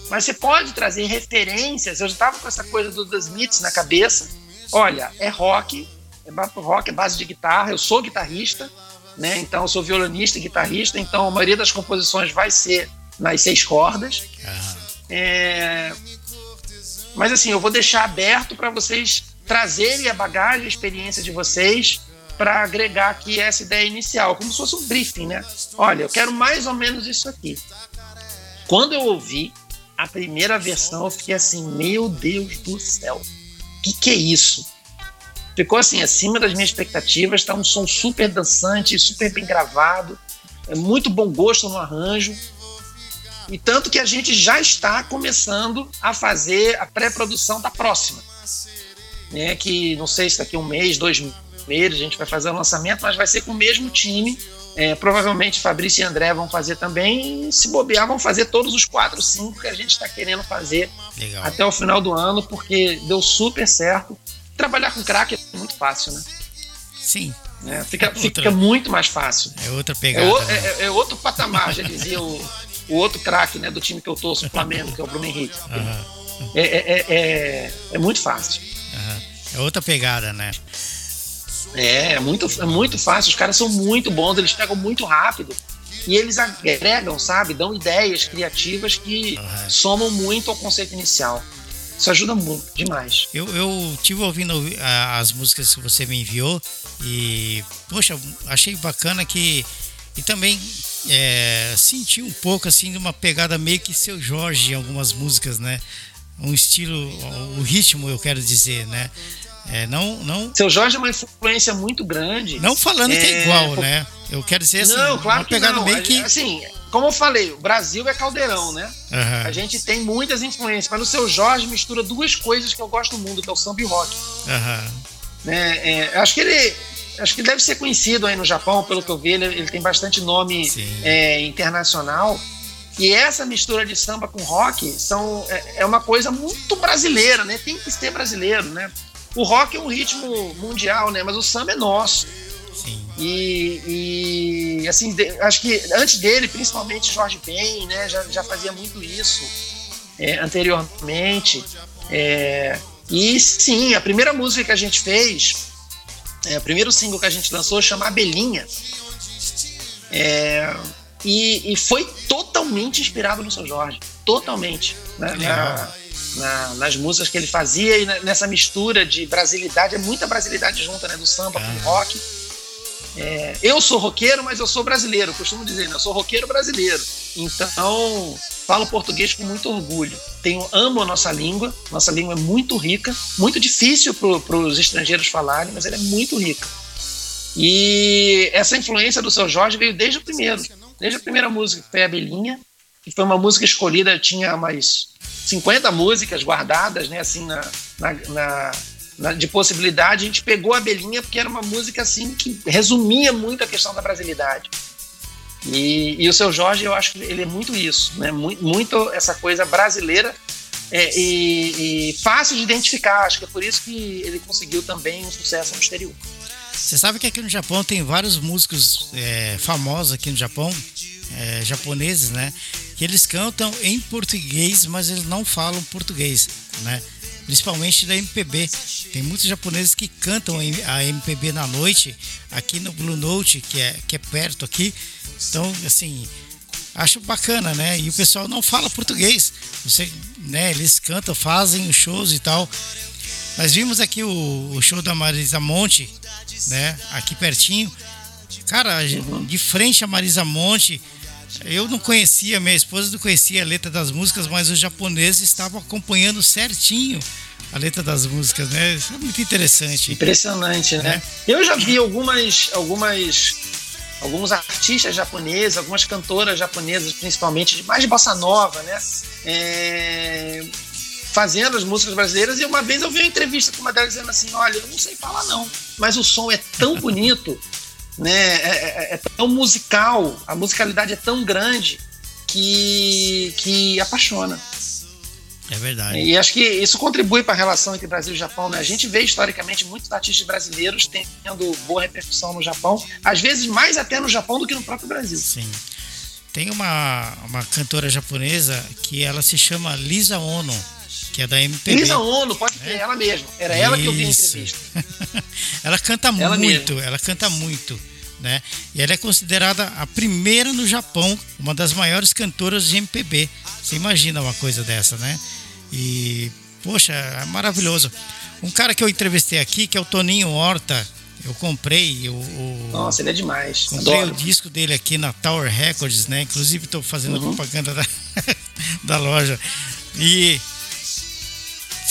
Mas você pode trazer referências. Eu já estava com essa coisa dos The Smiths na cabeça. Olha, é rock, é rock, é base de guitarra. Eu sou guitarrista, né? Então eu sou violonista e guitarrista. Então a maioria das composições vai ser nas seis cordas. É... Mas assim, eu vou deixar aberto para vocês trazerem a bagagem, a experiência de vocês para agregar aqui essa ideia inicial, como se fosse um briefing, né? Olha, eu quero mais ou menos isso aqui. Quando eu ouvi, a primeira versão eu fiquei assim, meu Deus do céu, o que, que é isso? Ficou assim, acima das minhas expectativas, tá um som super dançante, super bem gravado, é muito bom gosto no arranjo. E tanto que a gente já está começando a fazer a pré-produção da próxima. Né, que não sei se daqui um mês, dois meses a gente vai fazer o lançamento, mas vai ser com o mesmo time é, provavelmente Fabrício e André vão fazer também. Se bobear, vão fazer todos os quatro, cinco que a gente está querendo fazer Legal. até o final do ano, porque deu super certo. Trabalhar com crack é muito fácil, né? Sim. É, fica, outra, fica muito mais fácil. É outra pegada. É, o, né? é, é outro patamar, já dizia o, o outro craque né, do time que eu torço, o Flamengo, que é o Bruno Henrique. Uhum. É, é, é, muito fácil. Uhum. É outra pegada, né? É, é muito, é muito fácil. Os caras são muito bons, eles pegam muito rápido. E eles agregam, sabe? Dão ideias criativas que somam muito ao conceito inicial. Isso ajuda muito, demais. Eu, eu tive ouvindo as músicas que você me enviou e, poxa, achei bacana que. E também é, senti um pouco assim de uma pegada meio que seu Jorge em algumas músicas, né? Um estilo, o ritmo, eu quero dizer, né? É, não, não. Seu Jorge é uma influência muito grande. Não falando é, que é igual, por... né? Eu quero dizer assim, não, claro uma pegada meio que. Assim, como eu falei, o Brasil é caldeirão, né? Uhum. A gente tem muitas influências, mas no seu Jorge mistura duas coisas que eu gosto muito, que é o samba e o rock. Uhum. É, é, acho que ele. Acho que deve ser conhecido aí no Japão, pelo que eu vi, ele, ele tem bastante nome é, internacional. E essa mistura de samba com rock são, é, é uma coisa muito brasileira, né? Tem que ser brasileiro, né? O rock é um ritmo mundial, né? Mas o samba é nosso. Sim. E, e assim, de, acho que antes dele, principalmente Jorge Ben, né? Já, já fazia muito isso é, anteriormente. É, e sim, a primeira música que a gente fez, é, o primeiro single que a gente lançou chama Abelhinha. É, e, e, foi totalmente inspirado no São Jorge. Totalmente. Né? Na, na, nas músicas que ele fazia e nessa mistura de brasilidade, é muita brasilidade junta, né? Do samba com o rock. É, eu sou roqueiro, mas eu sou brasileiro, costumo dizer, né? Eu sou roqueiro brasileiro. Então, falo português com muito orgulho. Tenho, amo a nossa língua, nossa língua é muito rica, muito difícil para os estrangeiros falarem, mas ela é muito rica. E essa influência do seu Jorge veio desde o primeiro, desde a primeira música, que foi a Belinha, que foi uma música escolhida, tinha mais 50 músicas guardadas, né, assim, na, na, na, na, de possibilidade. A gente pegou a Belinha porque era uma música, assim, que resumia muito a questão da brasilidade. E, e o seu Jorge, eu acho que ele é muito isso, né, muito, muito essa coisa brasileira é, e, e, fácil de identificar. Acho que é por isso que ele conseguiu também um sucesso no exterior. Você sabe que aqui no Japão tem vários músicos é, famosos aqui no Japão é, japoneses, né? Que eles cantam em português, mas eles não falam português, né? principalmente da MPB. Tem muitos japoneses que cantam a MPB na noite aqui no Blue Note, que é, que é perto aqui. Então, assim, acho bacana, né? E o pessoal não fala português. Você, né, eles cantam, fazem os shows e tal. Nós vimos aqui o, o show da Marisa Monte, né? Aqui pertinho. Cara, de frente a Marisa Monte, eu não conhecia, minha esposa não conhecia a letra das músicas, mas os japoneses estavam acompanhando certinho a letra das músicas, né? Isso é muito interessante. Impressionante, né? É. Eu já vi algumas, algumas, alguns artistas japoneses, algumas cantoras japonesas, principalmente, mais de bossa nova, né? É, fazendo as músicas brasileiras e uma vez eu vi uma entrevista com uma delas dizendo assim, olha, eu não sei falar não, mas o som é tão bonito né, é, é, é, tão musical, a musicalidade é tão grande que, que apaixona. É verdade. E acho que isso contribui para a relação entre Brasil e Japão. Né? A gente vê historicamente muitos artistas brasileiros tendo boa repercussão no Japão, às vezes mais até no Japão do que no próprio Brasil. Sim. Tem uma, uma cantora japonesa que ela se chama Lisa Ono, que é da MPB. Lisa Ono, pode ser, é? ela mesma. Era Isso. ela que eu vi a entrevista. [LAUGHS] ela canta ela muito, mesma. ela canta muito. Né? E ela é considerada a primeira no Japão, uma das maiores cantoras de MPB. Você imagina uma coisa dessa, né? E, poxa, é maravilhoso. Um cara que eu entrevistei aqui, que é o Toninho Horta, eu comprei o. o Nossa, ele é demais. Comprei Adoro. o disco dele aqui na Tower Records, né? Inclusive estou fazendo uhum. propaganda da, [LAUGHS] da loja. E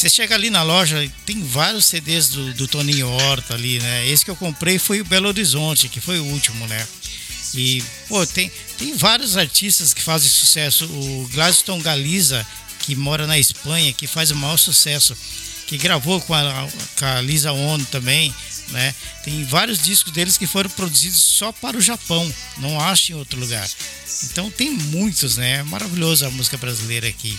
você chega ali na loja, tem vários CDs do, do Toninho Horta ali, né? Esse que eu comprei foi o Belo Horizonte, que foi o último, né? E, pô, tem, tem vários artistas que fazem sucesso. O Gladstone Galiza, que mora na Espanha, que faz o maior sucesso, que gravou com a, com a Lisa Ono também, né? Tem vários discos deles que foram produzidos só para o Japão, não acho em outro lugar. Então tem muitos, né? É maravilhoso a música brasileira aqui.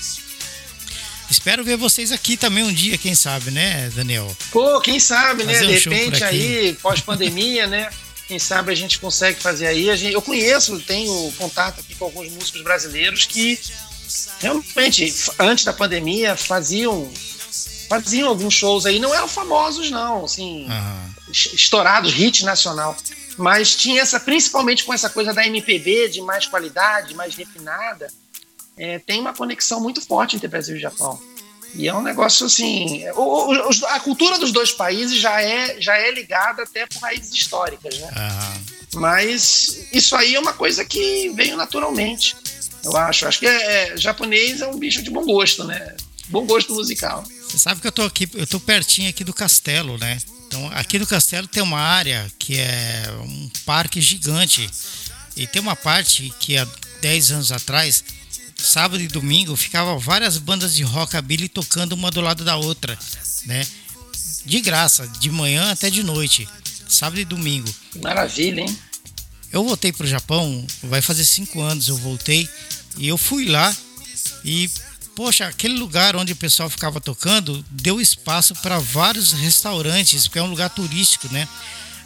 Espero ver vocês aqui também um dia, quem sabe, né, Daniel? Pô, quem sabe, né? fazer né? Um de repente aí, pós-pandemia, né? Quem sabe a gente consegue fazer aí. A gente, eu conheço, tenho contato aqui com alguns músicos brasileiros que realmente, antes da pandemia, faziam faziam alguns shows aí, não eram famosos, não, assim, uhum. estourados, hit nacional. Mas tinha essa, principalmente com essa coisa da MPB, de mais qualidade, mais refinada é, tem uma conexão muito forte entre Brasil e Japão. E é um negócio assim. O, o, a cultura dos dois países já é, já é ligada até por raízes históricas, né? Uhum. Mas isso aí é uma coisa que veio naturalmente. Eu acho. Acho que é, é, japonês é um bicho de bom gosto, né? Bom gosto musical. Você sabe que eu tô aqui, eu tô pertinho aqui do castelo, né? Então, aqui no castelo tem uma área que é um parque gigante. E tem uma parte que há 10 anos atrás sábado e domingo ficava várias bandas de rockabilly tocando uma do lado da outra, né? De graça, de manhã até de noite, sábado e domingo. Maravilha, hein? Eu voltei para o Japão, vai fazer cinco anos eu voltei e eu fui lá e poxa, aquele lugar onde o pessoal ficava tocando deu espaço para vários restaurantes, porque é um lugar turístico, né?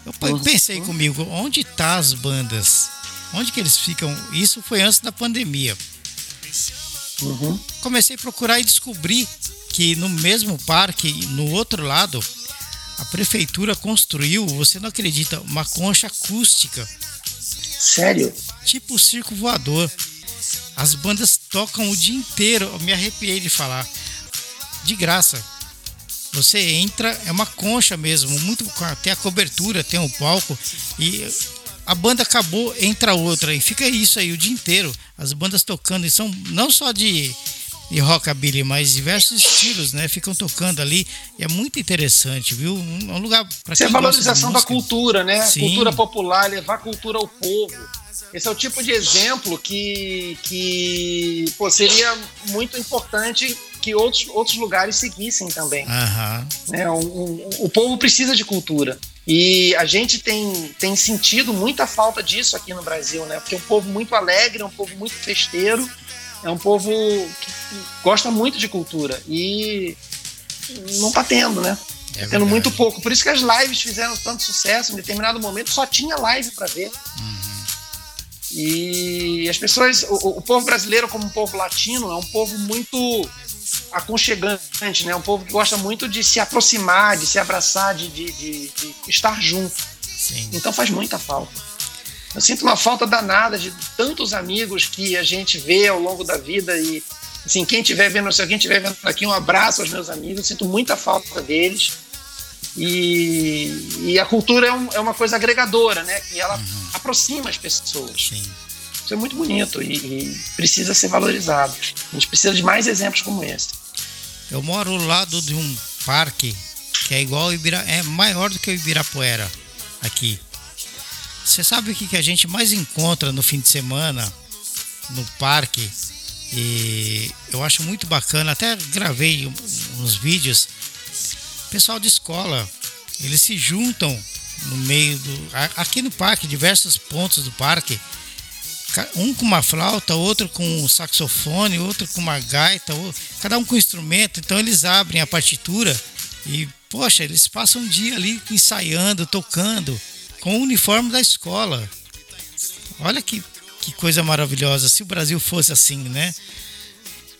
Eu uhum. pensei comigo, onde tá as bandas? Onde que eles ficam? Isso foi antes da pandemia. Uhum. Comecei a procurar e descobri que no mesmo parque, no outro lado, a prefeitura construiu, você não acredita, uma concha acústica. Sério? Tipo o circo voador. As bandas tocam o dia inteiro, eu me arrepiei de falar. De graça. Você entra, é uma concha mesmo, muito tem a cobertura, tem o palco e a banda acabou, entra outra e fica isso aí o dia inteiro. As bandas tocando e são não só de, de rockabilly, mas diversos estilos, né? Ficam tocando ali é muito interessante, viu? Um, um lugar para Isso é valorização da cultura, né? Sim. Cultura popular, levar cultura ao povo. Esse é o tipo de exemplo que, que pô, seria muito importante que outros, outros lugares seguissem também. Uhum. Um, um, o povo precisa de cultura. E a gente tem, tem sentido muita falta disso aqui no Brasil, né? Porque é um povo muito alegre, é um povo muito festeiro, é um povo que gosta muito de cultura. E não tá tendo, né? É tá tendo muito pouco. Por isso que as lives fizeram tanto sucesso. Em determinado momento só tinha live para ver. Uhum. E as pessoas, o, o, povo brasileiro, como um povo latino, é um povo muito aconchegante, né? Um povo que gosta muito de se aproximar, de se abraçar, de, de, de, de estar junto. Sim. Então faz muita falta. Eu sinto uma falta danada de tantos amigos que a gente vê ao longo da vida e assim, quem estiver vendo, se alguém estiver vendo aqui, um abraço aos meus amigos, eu sinto muita falta deles. E, e a cultura é, um, é, uma coisa agregadora, né? Que ela uhum. aproxima as pessoas. Sim. Isso é muito bonito e, e, precisa ser valorizado. A gente precisa de mais exemplos como esse. Eu moro ao lado de um parque que é igual Ibira, é maior do que o Ibirapuera aqui. Você sabe o que, que a gente mais encontra no fim de semana no parque? E eu acho muito bacana, até gravei uns vídeos. Pessoal de escola, eles se juntam no meio do. Aqui no parque, diversos pontos do parque. Um com uma flauta, outro com um saxofone, outro com uma gaita, cada um com um instrumento. Então eles abrem a partitura e, poxa, eles passam um dia ali ensaiando, tocando com o uniforme da escola. Olha que, que coisa maravilhosa. Se o Brasil fosse assim, né?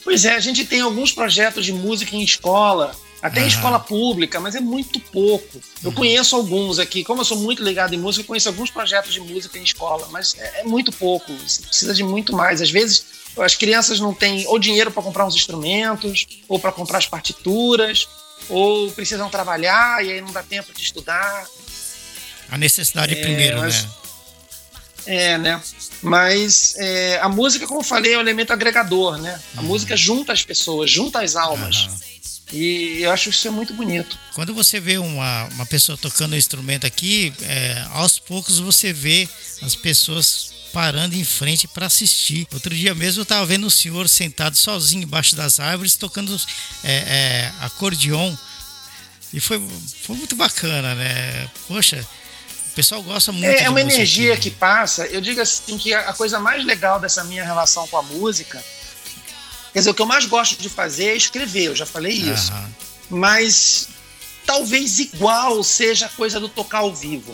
Pois é, a gente tem alguns projetos de música em escola, até em escola pública, mas é muito pouco. Eu uhum. conheço alguns aqui, como eu sou muito ligado em música, eu conheço alguns projetos de música em escola, mas é, é muito pouco. Você precisa de muito mais. Às vezes as crianças não têm ou dinheiro para comprar uns instrumentos, ou para comprar as partituras, ou precisam trabalhar e aí não dá tempo de estudar. A necessidade é, primeiro, mas, né? É, né? Mas é, a música, como eu falei, é um elemento agregador, né? A uhum. música junta as pessoas, junta as almas. Uhum. E eu acho isso é muito bonito. Quando você vê uma, uma pessoa tocando um instrumento aqui, é, aos poucos você vê as pessoas parando em frente para assistir. Outro dia mesmo eu estava vendo um senhor sentado sozinho embaixo das árvores tocando é, é, acordeon. E foi, foi muito bacana, né? Poxa, o pessoal gosta muito. É, é uma energia aqui. que passa. Eu digo assim que a coisa mais legal dessa minha relação com a música, quer dizer, o que eu mais gosto de fazer é escrever. Eu já falei isso. Uhum. Mas talvez igual seja a coisa do tocar ao vivo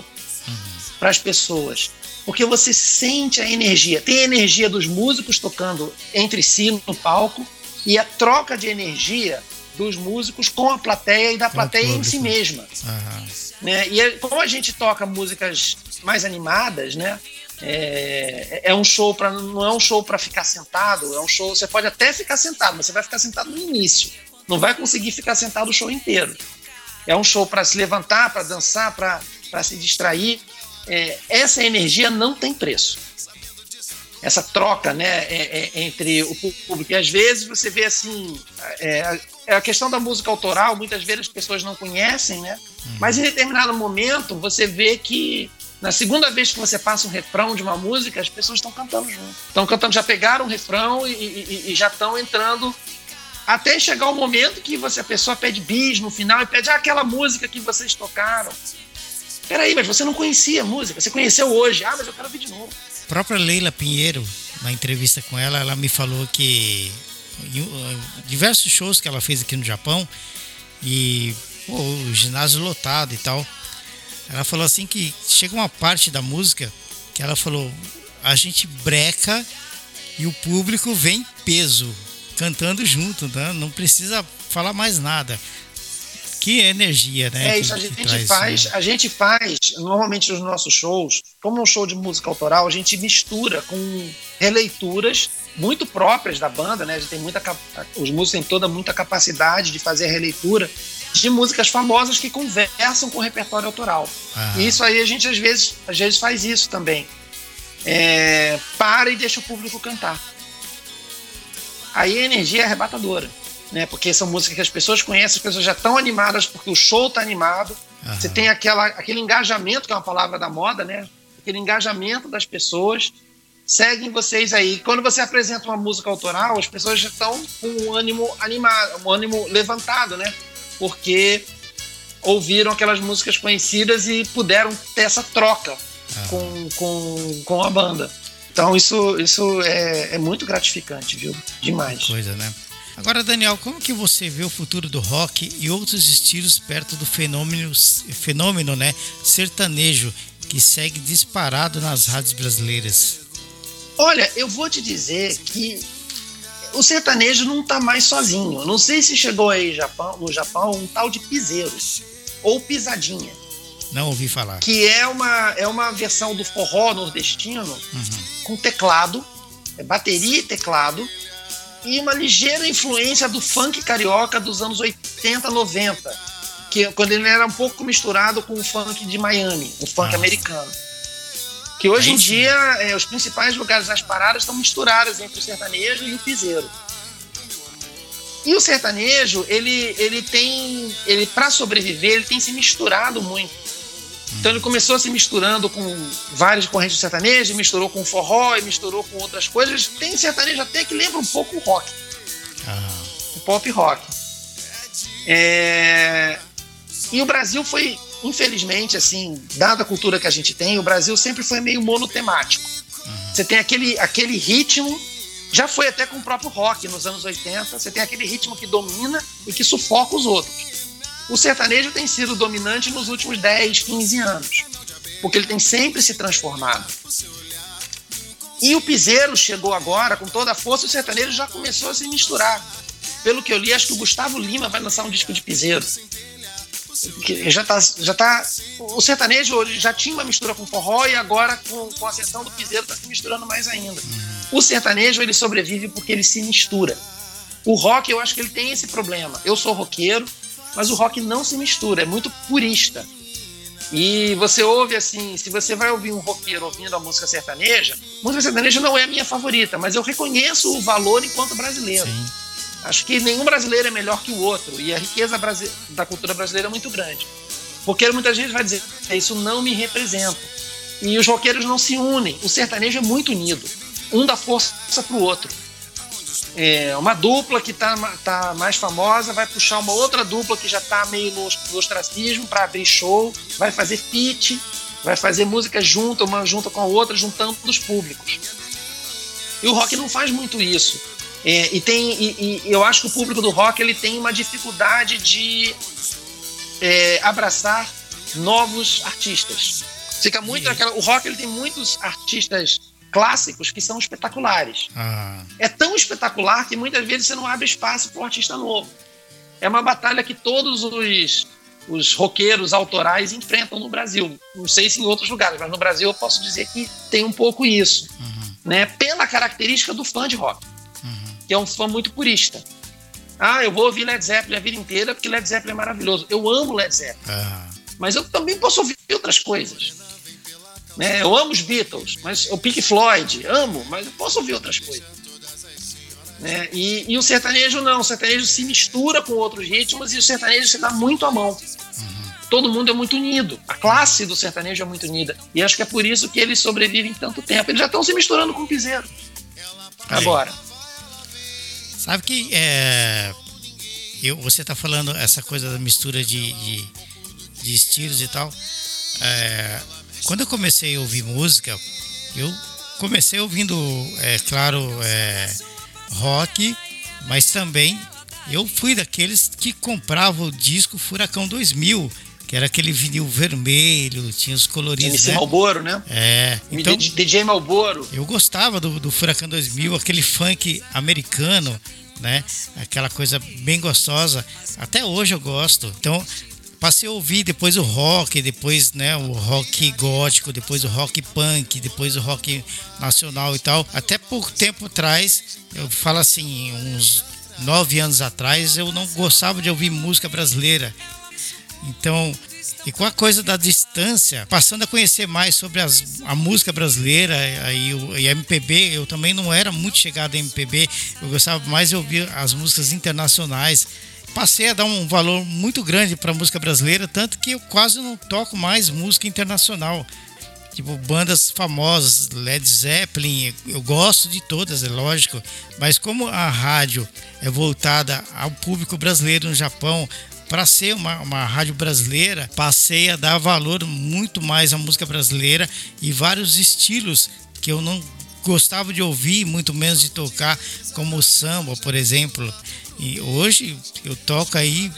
uhum. para as pessoas. Porque você sente a energia. Tem a energia dos músicos tocando entre si no palco e a troca de energia dos músicos com a plateia e da plateia em si mesma. Uhum. Né? E é, como a gente toca músicas mais animadas, né? É, é um show para não é um show para ficar sentado, é um show. Você pode até ficar sentado, mas você vai ficar sentado no início. Não vai conseguir ficar sentado o show inteiro. É um show para se levantar, para dançar, para se distrair. É, essa energia não tem preço essa troca né, é, é, entre o público. E às vezes você vê assim, é, é, a questão da música autoral, muitas vezes as pessoas não conhecem, né? Uhum. Mas em determinado momento você vê que na segunda vez que você passa um refrão de uma música, as pessoas estão cantando junto. Estão cantando, já pegaram o refrão e, e, e já estão entrando até chegar o momento que você, a pessoa pede bis no final e pede ah, aquela música que vocês tocaram. Peraí, mas você não conhecia a música, você conheceu hoje. Ah, mas eu quero ouvir de novo. A própria Leila Pinheiro, na entrevista com ela, ela me falou que diversos shows que ela fez aqui no Japão e pô, o ginásio lotado e tal. Ela falou assim que chega uma parte da música que ela falou: a gente breca e o público vem peso, cantando junto, né? não precisa falar mais nada. Que energia, né? É isso, a gente traz, faz, né? a gente faz, normalmente nos nossos shows, como um show de música autoral, a gente mistura com releituras muito próprias da banda, né? A gente tem muita os músicos têm toda muita capacidade de fazer a releitura de músicas famosas que conversam com o repertório autoral. Ah. E isso aí a gente às vezes, às vezes faz isso também. É, para e deixa o público cantar. Aí a energia é arrebatadora, né? Porque são músicas que as pessoas conhecem, as pessoas já estão animadas porque o show está animado. Você tem aquela, aquele engajamento, que é uma palavra da moda, né? Aquele engajamento das pessoas seguem vocês aí. Quando você apresenta uma música autoral, as pessoas já estão com um ânimo animado, um ânimo levantado, né? Porque ouviram aquelas músicas conhecidas e puderam ter essa troca ah. com, com, com a banda. Então isso, isso é, é muito gratificante, viu? Demais. Que coisa, né? Agora, Daniel, como que você vê o futuro do rock e outros estilos perto do fenômeno, fenômeno né, sertanejo que segue disparado nas rádios brasileiras? Olha, eu vou te dizer que o sertanejo não está mais sozinho. Não sei se chegou aí Japão, no Japão um tal de piseiro ou pisadinha. Não ouvi falar. Que é uma, é uma versão do forró nordestino uhum. com teclado, é bateria e teclado, e uma ligeira influência do funk carioca dos anos 80, 90, que quando ele era um pouco misturado com o funk de Miami, o funk ah. americano. Que hoje em dia é, os principais lugares das paradas estão misturados entre o sertanejo e o piseiro. E o sertanejo, ele, ele tem, ele para sobreviver, ele tem se misturado muito. Então ele começou se misturando com várias correntes de sertanejo, misturou com forró, e misturou com outras coisas. Tem sertanejo até que lembra um pouco o rock. Ah. O pop rock. É... E o Brasil foi, infelizmente, assim, dada a cultura que a gente tem, o Brasil sempre foi meio monotemático. Você tem aquele, aquele ritmo, já foi até com o próprio rock nos anos 80, você tem aquele ritmo que domina e que sufoca os outros. O sertanejo tem sido dominante nos últimos 10, 15 anos, porque ele tem sempre se transformado. E o piseiro chegou agora com toda a força, o sertanejo já começou a se misturar. Pelo que eu li, acho que o Gustavo Lima vai lançar um disco de piseiro. Já tá, já tá, o sertanejo já tinha uma mistura com forró e agora com, com a ascensão do piseiro está se misturando mais ainda. O sertanejo ele sobrevive porque ele se mistura. O rock eu acho que ele tem esse problema. Eu sou roqueiro, mas o rock não se mistura, é muito purista. E você ouve assim, se você vai ouvir um roqueiro ouvindo a música sertaneja, música sertaneja não é a minha favorita, mas eu reconheço o valor enquanto brasileiro. Sim. Acho que nenhum brasileiro é melhor que o outro e a riqueza da cultura brasileira é muito grande. Porque muita gente vai dizer, isso não me representa. E os roqueiros não se unem. O sertanejo é muito unido. Um dá força para o outro é, uma dupla que está tá mais famosa vai puxar uma outra dupla que já está meio no, no ostracismo para abrir show, vai fazer feat, vai fazer música junto, uma junto com a outra, juntando os públicos. E o rock não faz muito isso. É, e tem e, e, eu acho que o público do rock ele tem uma dificuldade de é, abraçar novos artistas. Fica muito aquela, o rock ele tem muitos artistas clássicos que são espetaculares. Ah. É tão espetacular que muitas vezes você não abre espaço para um artista novo. É uma batalha que todos os, os roqueiros autorais enfrentam no Brasil. Não sei se em outros lugares, mas no Brasil eu posso dizer que tem um pouco isso. Uhum. Né? Pela característica do fã de rock, uhum. que é um fã muito purista. Ah, eu vou ouvir Led Zeppelin a vida inteira porque Led Zeppelin é maravilhoso. Eu amo Led Zeppelin. Ah. Mas eu também posso ouvir outras coisas. Né? Eu amo os Beatles, mas o Pink Floyd, amo, mas eu posso ouvir outras coisas. Né? E, e, o sertanejo não, o sertanejo se mistura com outros ritmos e o sertanejo se dá muito à mão. Uhum. Todo mundo é muito unido, a classe do sertanejo é muito unida. E acho que é por isso que eles sobrevivem tanto tempo. Eles já estão se misturando com o piseiro. Agora. Sabe que é, eu, você está falando essa coisa da mistura de, de, de estilos e tal. É, quando eu comecei a ouvir música, eu comecei ouvindo, é claro, é, rock, mas também eu fui daqueles que compravam o disco Furacão 2000, que era aquele vinil vermelho, tinha os coloridos. MC né? Malboro, né? É. Então, DJ Malboro. Eu gostava do, do Furacão 2000, aquele funk americano, né? Aquela coisa bem gostosa. Até hoje eu gosto. Então, passei a ouvir depois o rock, depois né, o rock gótico, depois o rock punk, depois o rock nacional e tal. Até pouco tempo atrás, eu falo assim, uns nove anos atrás, eu não gostava de ouvir música brasileira. Então, e com a coisa da distância, passando a conhecer mais sobre as, a música brasileira e, e a MPB, eu também não era muito chegado em MPB, eu gostava mais de ouvir as músicas internacionais passei a dar um valor muito grande para a música brasileira, tanto que eu quase não toco mais música internacional. Tipo, bandas famosas, Led Zeppelin, eu gosto de todas, é lógico, mas como a rádio é voltada ao público brasileiro no Japão, para ser uma, uma rádio brasileira, passei a dar valor muito mais à música brasileira e vários estilos que eu não gostava de ouvir, muito menos de tocar, como o samba, por exemplo. E hoje eu toco aí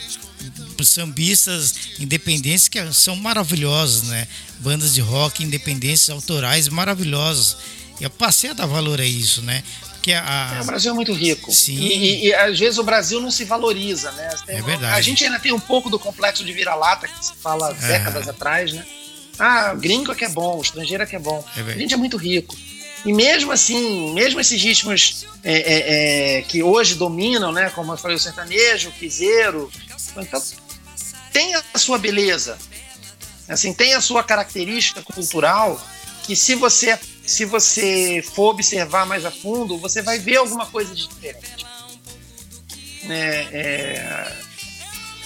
sambistas independentes que são maravilhosos, né? Bandas de rock independentes autorais maravilhosos. Eu passei a dar valor a isso, né? Que a. É, o Brasil é muito rico. Sim. E, e, e, às vezes o Brasil não se valoriza, né? Tem, é verdade. A gente ainda tem um pouco do complexo de vira-lata que se fala é. décadas atrás, né? Ah, gringo é que é bom, estrangeiro é que é bom. É a gente é muito rico. E mesmo assim, mesmo esses ritmos é, é, é, que hoje dominam, né? Como eu falei, o sertanejo, o piseiro, então tem a sua beleza, assim, tem a sua característica cultural que se você se você for observar mais a fundo, você vai ver alguma coisa de diferente. É, é,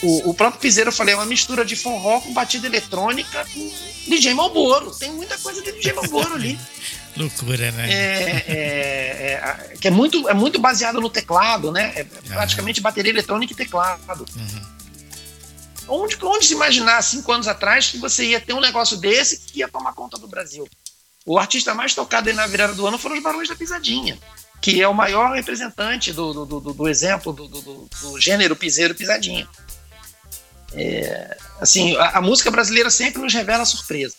o, o, próprio Piseiro, eu falei, é uma mistura de forró com batida eletrônica com DJ Malboro. Tem muita coisa de DJ Malboro ali. [LAUGHS] Loucura, né? É, é, é, que é muito, é muito baseado no teclado, né? É praticamente uhum. bateria eletrônica e teclado. Uhum. Onde, onde se imaginar cinco anos atrás que você ia ter um negócio desse que ia tomar conta do Brasil? O artista mais tocado aí na virada do ano foram os Barões da Pisadinha, que é o maior representante do, do, do, do exemplo do, do, gênero piseiro pisadinha. É, assim, a, a, música brasileira sempre nos revela surpresas.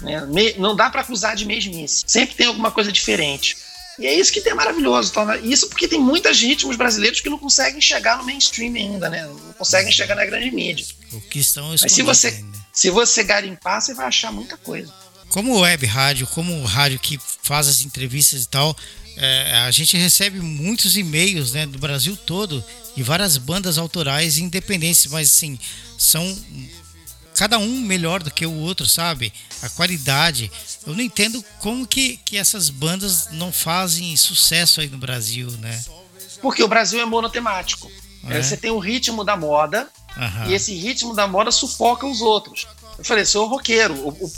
Né? Me, não dá para acusar de mesmice. Sempre tem alguma coisa diferente. E é isso que tem maravilhoso. Isso porque tem muitos ritmos brasileiros que não conseguem chegar no mainstream ainda, né? Não conseguem chegar na grande mídia. O que estão Mas se você, se você garimpar, você vai achar muita coisa como web rádio, como rádio que faz as entrevistas e tal, é, a gente recebe muitos e-mails né, do Brasil todo e várias bandas autorais independentes, mas assim, são cada um melhor do que o outro, sabe? A qualidade. Eu não entendo como que, que essas bandas não fazem sucesso aí no Brasil, né? Porque o Brasil é monotemático. É. Você tem o ritmo da moda e esse ritmo da moda sufoca os outros. Eu falei, sou roqueiro. O, o,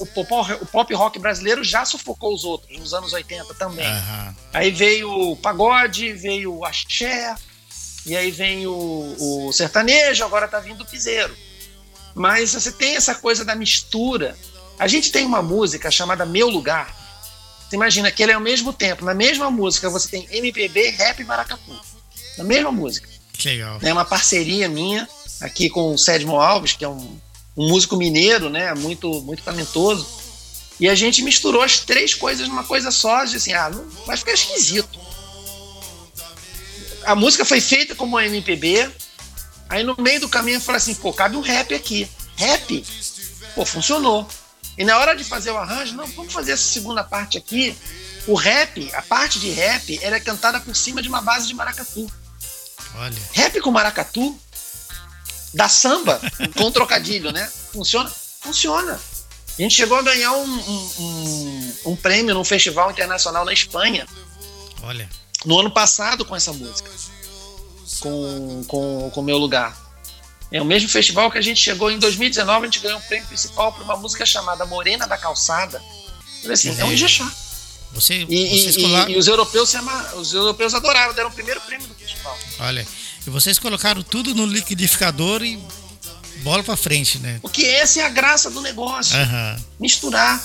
o, pop rock brasileiro já sufocou os outros, nos anos 80 também. Uhum. Aí veio o pagode, veio o axé, e aí vem o, o sertanejo, agora tá vindo o piseiro. Mas você tem essa coisa da mistura. A gente tem uma música chamada Meu Lugar. Você imagina que ele é ao mesmo tempo, na mesma música, você tem MPB, rap e maracatu. Na mesma música. Que legal. É uma parceria minha aqui com o Sedmo Alves, que é um um músico mineiro, né, muito muito talentoso. E a gente misturou as três coisas numa coisa só, assim, ah, não, vai ficar esquisito. A música foi feita como MPB, aí no meio do caminho eu falei assim, pô, cabe um rap aqui. Rap? Pô, funcionou. E na hora de fazer o arranjo, não, vamos fazer essa segunda parte aqui. O rap, a parte de rap, ela é cantada por cima de uma base de maracatu. Olha. Rap com maracatu da samba, com trocadilho, né? Funciona? Funciona. A gente chegou a ganhar um, um, um, um prêmio num festival internacional na Espanha. Olha. No ano passado com essa música. Com o com, com meu lugar. É o mesmo festival que a gente chegou em 2019, a gente ganhou um prêmio principal por uma música chamada Morena da Calçada. Assim, é um Ijexá. Você, e, e, e, os europeus se ama, os europeus adoraram, deram o primeiro prêmio do festival. Olha, e vocês colocaram tudo no liquidificador e bola para frente, né? Porque essa é a graça do negócio. Uhum. Misturar.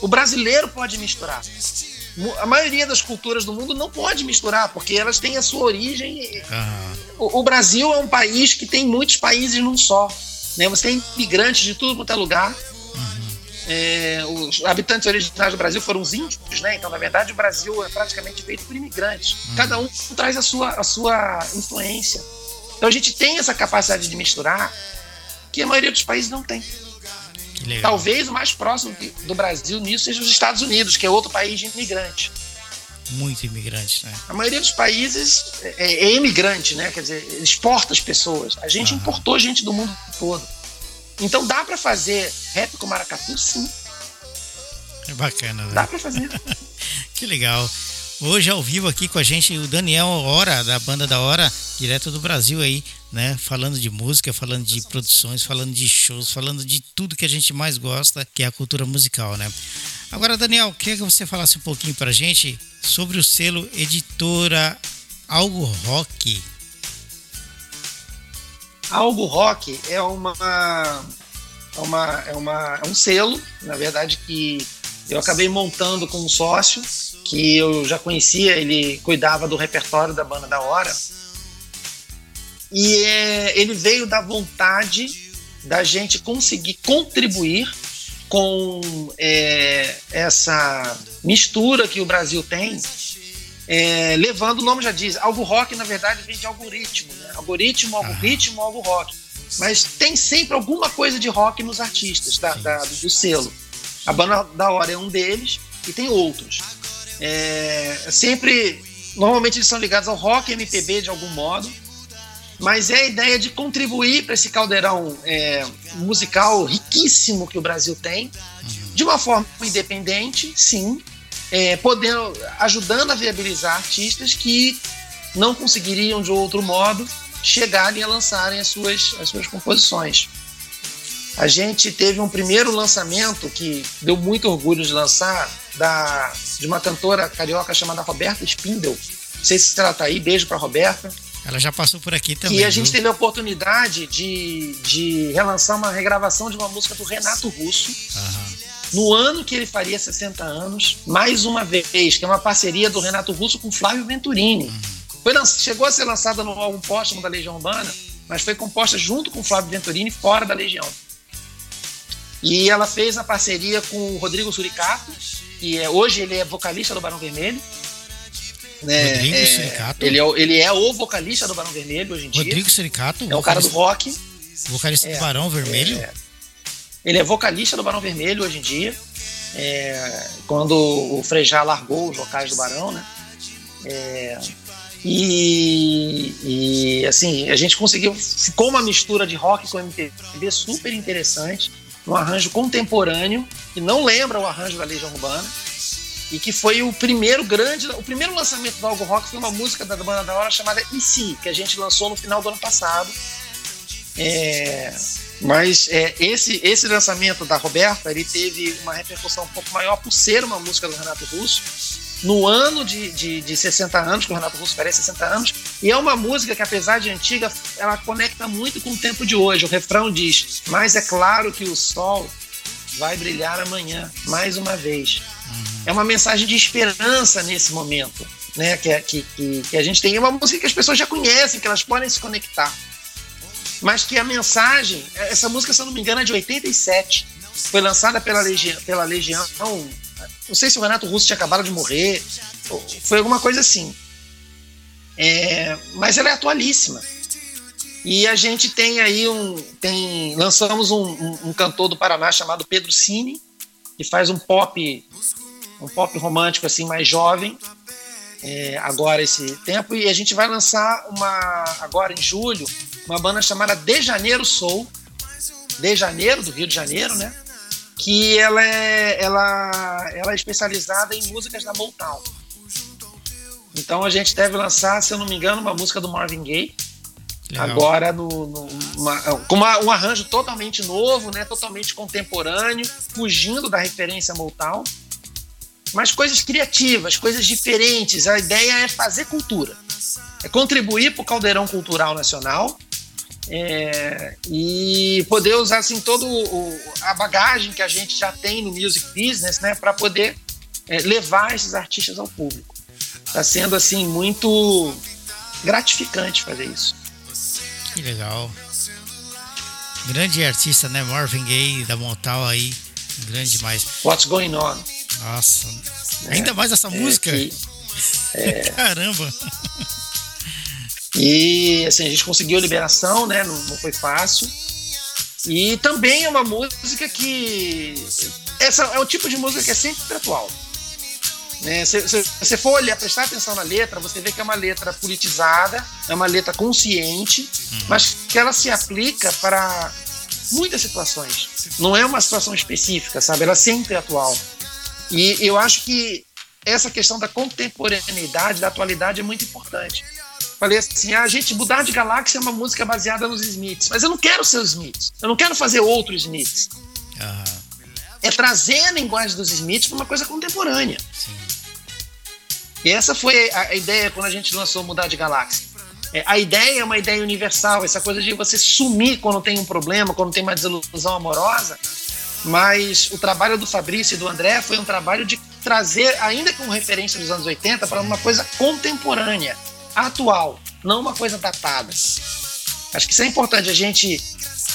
O brasileiro pode misturar. A maioria das culturas do mundo não pode misturar, porque elas têm a sua origem. Uhum. O, o, Brasil é um país que tem muitos países num só. Né? Você tem imigrantes de tudo quanto é lugar. É, os habitantes originários do Brasil foram os índios, né? Então, na verdade, o Brasil é praticamente feito por imigrantes. Uhum. Cada um traz a sua, a sua influência. Então, a gente tem essa capacidade de misturar que a maioria dos países não tem. Talvez o mais próximo do Brasil nisso seja os Estados Unidos, que é outro país de imigrante. Muito imigrante, né? A maioria dos países é, é imigrante, né? Quer dizer, exporta as pessoas. A gente importou gente do mundo todo. Então dá para fazer rap com maracatu, sim. É bacana, né? Dá para fazer. [LAUGHS] que legal. Hoje ao vivo aqui com a gente o Daniel Hora, da banda da Hora, direto do Brasil aí, né? Falando de música, falando de produções, falando de shows, falando de tudo que a gente mais gosta, que é a cultura musical, né? Agora, Daniel, queria que você falasse um pouquinho pra gente sobre o selo editora Algo Rock. Algo Rock é uma, é uma, é uma é um selo, na verdade que eu acabei montando com um sócio que eu já conhecia, ele cuidava do repertório da banda da hora. E é, ele veio da vontade da gente conseguir contribuir com é, essa mistura que o Brasil tem é, levando, o nome já diz, algo rock na verdade vem de algoritmo, né? algoritmo, algo ritmo, algo rock. Mas tem sempre alguma coisa de rock nos artistas da, da, do selo. A banda da hora é um deles e tem outros. É, sempre, normalmente eles são ligados ao rock MPB de algum modo, mas é a ideia de contribuir para esse caldeirão é, musical riquíssimo que o Brasil tem, de uma forma independente, sim, é, podendo, ajudando a viabilizar artistas que não conseguiriam de outro modo chegarem a lançarem as suas, as suas composições. A gente teve um primeiro lançamento que deu muito orgulho de lançar da, de uma cantora carioca chamada Roberta Spindel. Não sei se ela está aí, beijo para Roberta. Ela já passou por aqui também. E a gente viu? teve a oportunidade de, de relançar uma regravação de uma música do Renato Russo. Uhum. No ano que ele faria 60 anos, mais uma vez, que é uma parceria do Renato Russo com Flávio Venturini. Foi, chegou a ser lançada no álbum póstumo da Legião Urbana, mas foi composta junto com Flávio Venturini fora da Legião. E ela fez a parceria com o Rodrigo Suricato, que é, hoje ele é vocalista do Barão Vermelho. Né? Rodrigo é, Suricato? Ele é, ele é o vocalista do Barão Vermelho hoje em dia. Rodrigo Suricato? É o cara do rock. Vocalista é, do Barão Vermelho? É, ele é vocalista do Barão Vermelho hoje em dia. É, quando o Frejá largou os vocais do Barão, né? É, e, e, assim, a gente conseguiu. Ficou uma mistura de rock com MPB super interessante um arranjo contemporâneo, que não lembra o arranjo da Legião Urbana, e que foi o primeiro grande. O primeiro lançamento do Algo Rock foi uma música da banda da hora chamada IC, que a gente lançou no final do ano passado. É, mas é, esse, esse lançamento da Roberta ele teve uma repercussão um pouco maior por ser uma música do Renato Russo no ano de, de, de 60 anos, que o Renato Russo parece 60 anos, e é uma música que, apesar de antiga, ela conecta muito com o tempo de hoje. O refrão diz: Mas é claro que o sol vai brilhar amanhã, mais uma vez. Uhum. É uma mensagem de esperança nesse momento, né? Que, que, que, que a gente tem. É uma música que as pessoas já conhecem, que elas podem se conectar. Mas que a mensagem, essa música, se eu não me engano, é de 87. Foi lançada pela Legião, pela Legião não sei se o Renato Russo tinha acabado de morrer. Foi alguma coisa assim. É, mas ela é atualíssima. E a gente tem aí um. Tem, lançamos um, um, um, cantor do Paraná chamado Pedro Cine, que faz um pop, um pop romântico assim mais jovem. É, agora esse tempo e a gente vai lançar uma agora em julho uma banda chamada De Janeiro Soul, De Janeiro do Rio de Janeiro, né? que ela é, ela, ela é especializada em músicas da Motown. Então a gente deve lançar, se eu não me engano, uma música do Marvin Gaye. Legal. Agora no, no uma, com uma, um arranjo totalmente novo, né, totalmente contemporâneo, fugindo da referência Motown, mas coisas criativas, coisas diferentes. A ideia é fazer cultura, é contribuir para o caldeirão cultural nacional é, e poder usar assim todo o, a bagagem que a gente já tem no music business, né, para poder é, levar esses artistas ao público. Está sendo assim muito gratificante fazer isso. Que legal. Grande artista, né, Marvin Gaye da Montal aí, grande demais. What's Going On? Nossa, é, ainda mais essa música. Que, é. [LAUGHS] Caramba. E assim, a gente conseguiu liberação, né? Não, não foi fácil. E também é uma música que. Essa é o tipo de música que é sempre atual. Né? Se, se, você for olhar, prestar atenção na letra, você vê que é uma letra politizada, é uma letra consciente, uhum. mas que ela se aplica para muitas situações. Não é uma situação específica, sabe? Ela sempre é atual. E eu acho que essa questão da contemporaneidade, da atualidade é muito importante. Falei assim: ah, a gente mudar de galáxia é uma música baseada nos Smiths, mas eu não quero ser os Smiths, eu não quero fazer outros Smiths. Uhum. É trazer a linguagem dos Smiths para uma coisa contemporânea. Sim. E essa foi a ideia quando a gente lançou Mudar de Galáxia. É, a ideia é uma ideia universal, essa coisa de você sumir quando tem um problema, quando tem uma desilusão amorosa. Mas o trabalho do Fabrício e do André foi um trabalho de trazer, ainda com referência dos anos 80, para uma coisa contemporânea atual, não uma coisa datada. Acho que isso é importante a gente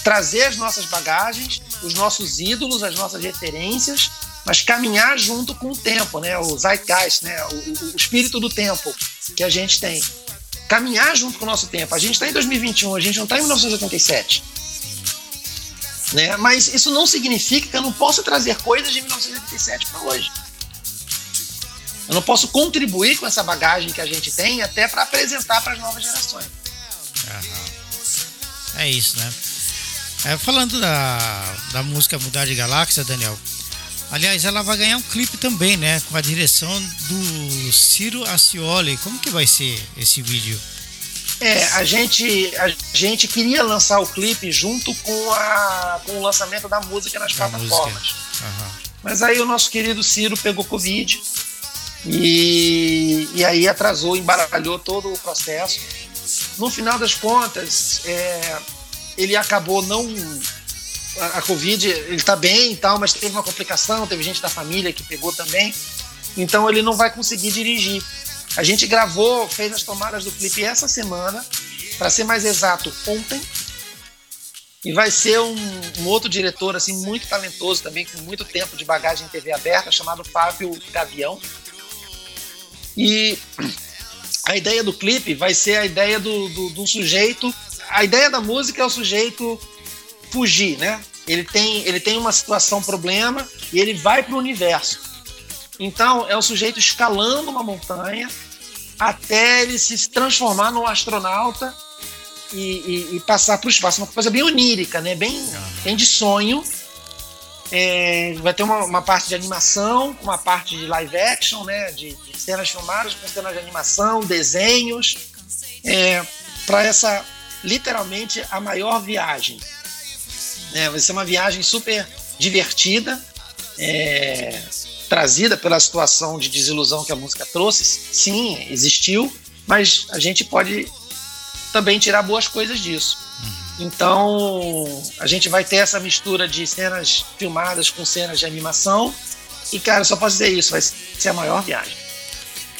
trazer as nossas bagagens, os nossos ídolos, as nossas referências mas caminhar junto com o tempo, né? O zeitgeist, né? O, o, espírito do tempo que a gente tem. Caminhar junto com o nosso tempo. A gente está em 2021, a gente não está em 1987. Né? Mas isso não significa que eu não possa trazer coisas de 1987 para hoje. Eu não posso contribuir com essa bagagem que a gente tem até para apresentar para as novas gerações. É isso, né? É, falando da, da música Mudar de Galáxia, Daniel. Aliás, ela vai ganhar um clipe também, né? Com a direção do Ciro Ascioli. Como que vai ser esse vídeo? É, a gente, a gente queria lançar o clipe junto com, a, com o lançamento da música nas da plataformas. Uhum. Mas aí o nosso querido Ciro pegou Covid e, e aí atrasou, embaralhou todo o processo. No final das contas, é, ele acabou não. A, a Covid, ele está bem e tal, mas teve uma complicação, teve gente da família que pegou também. Então ele não vai conseguir dirigir. A gente gravou, fez as tomadas do clipe essa semana, para ser mais exato, ontem. E vai ser um, um, outro diretor assim muito talentoso também, com muito tempo de bagagem em TV aberta, chamado Fábio Gavião. E a ideia do clipe vai ser a ideia do, do, do sujeito. A ideia da música é o sujeito fugir, né? Ele tem, ele tem uma situação, problema, e ele vai para o universo. Então, é o sujeito escalando uma montanha até ele se transformar num astronauta e, e, e passar para o espaço. Uma coisa bem onírica, né? bem, bem de sonho. É, vai ter uma, uma, parte de animação, uma parte de live action, né, de, de cenas filmadas com cenas de animação, desenhos, é, para essa literalmente a maior viagem. É, vai ser uma viagem super divertida, é, trazida pela situação de desilusão que a música trouxe. Sim, existiu, mas a gente pode também tirar boas coisas disso. Então, a gente vai ter essa mistura de cenas filmadas com cenas de animação. E, cara, só posso dizer isso: vai ser a maior viagem.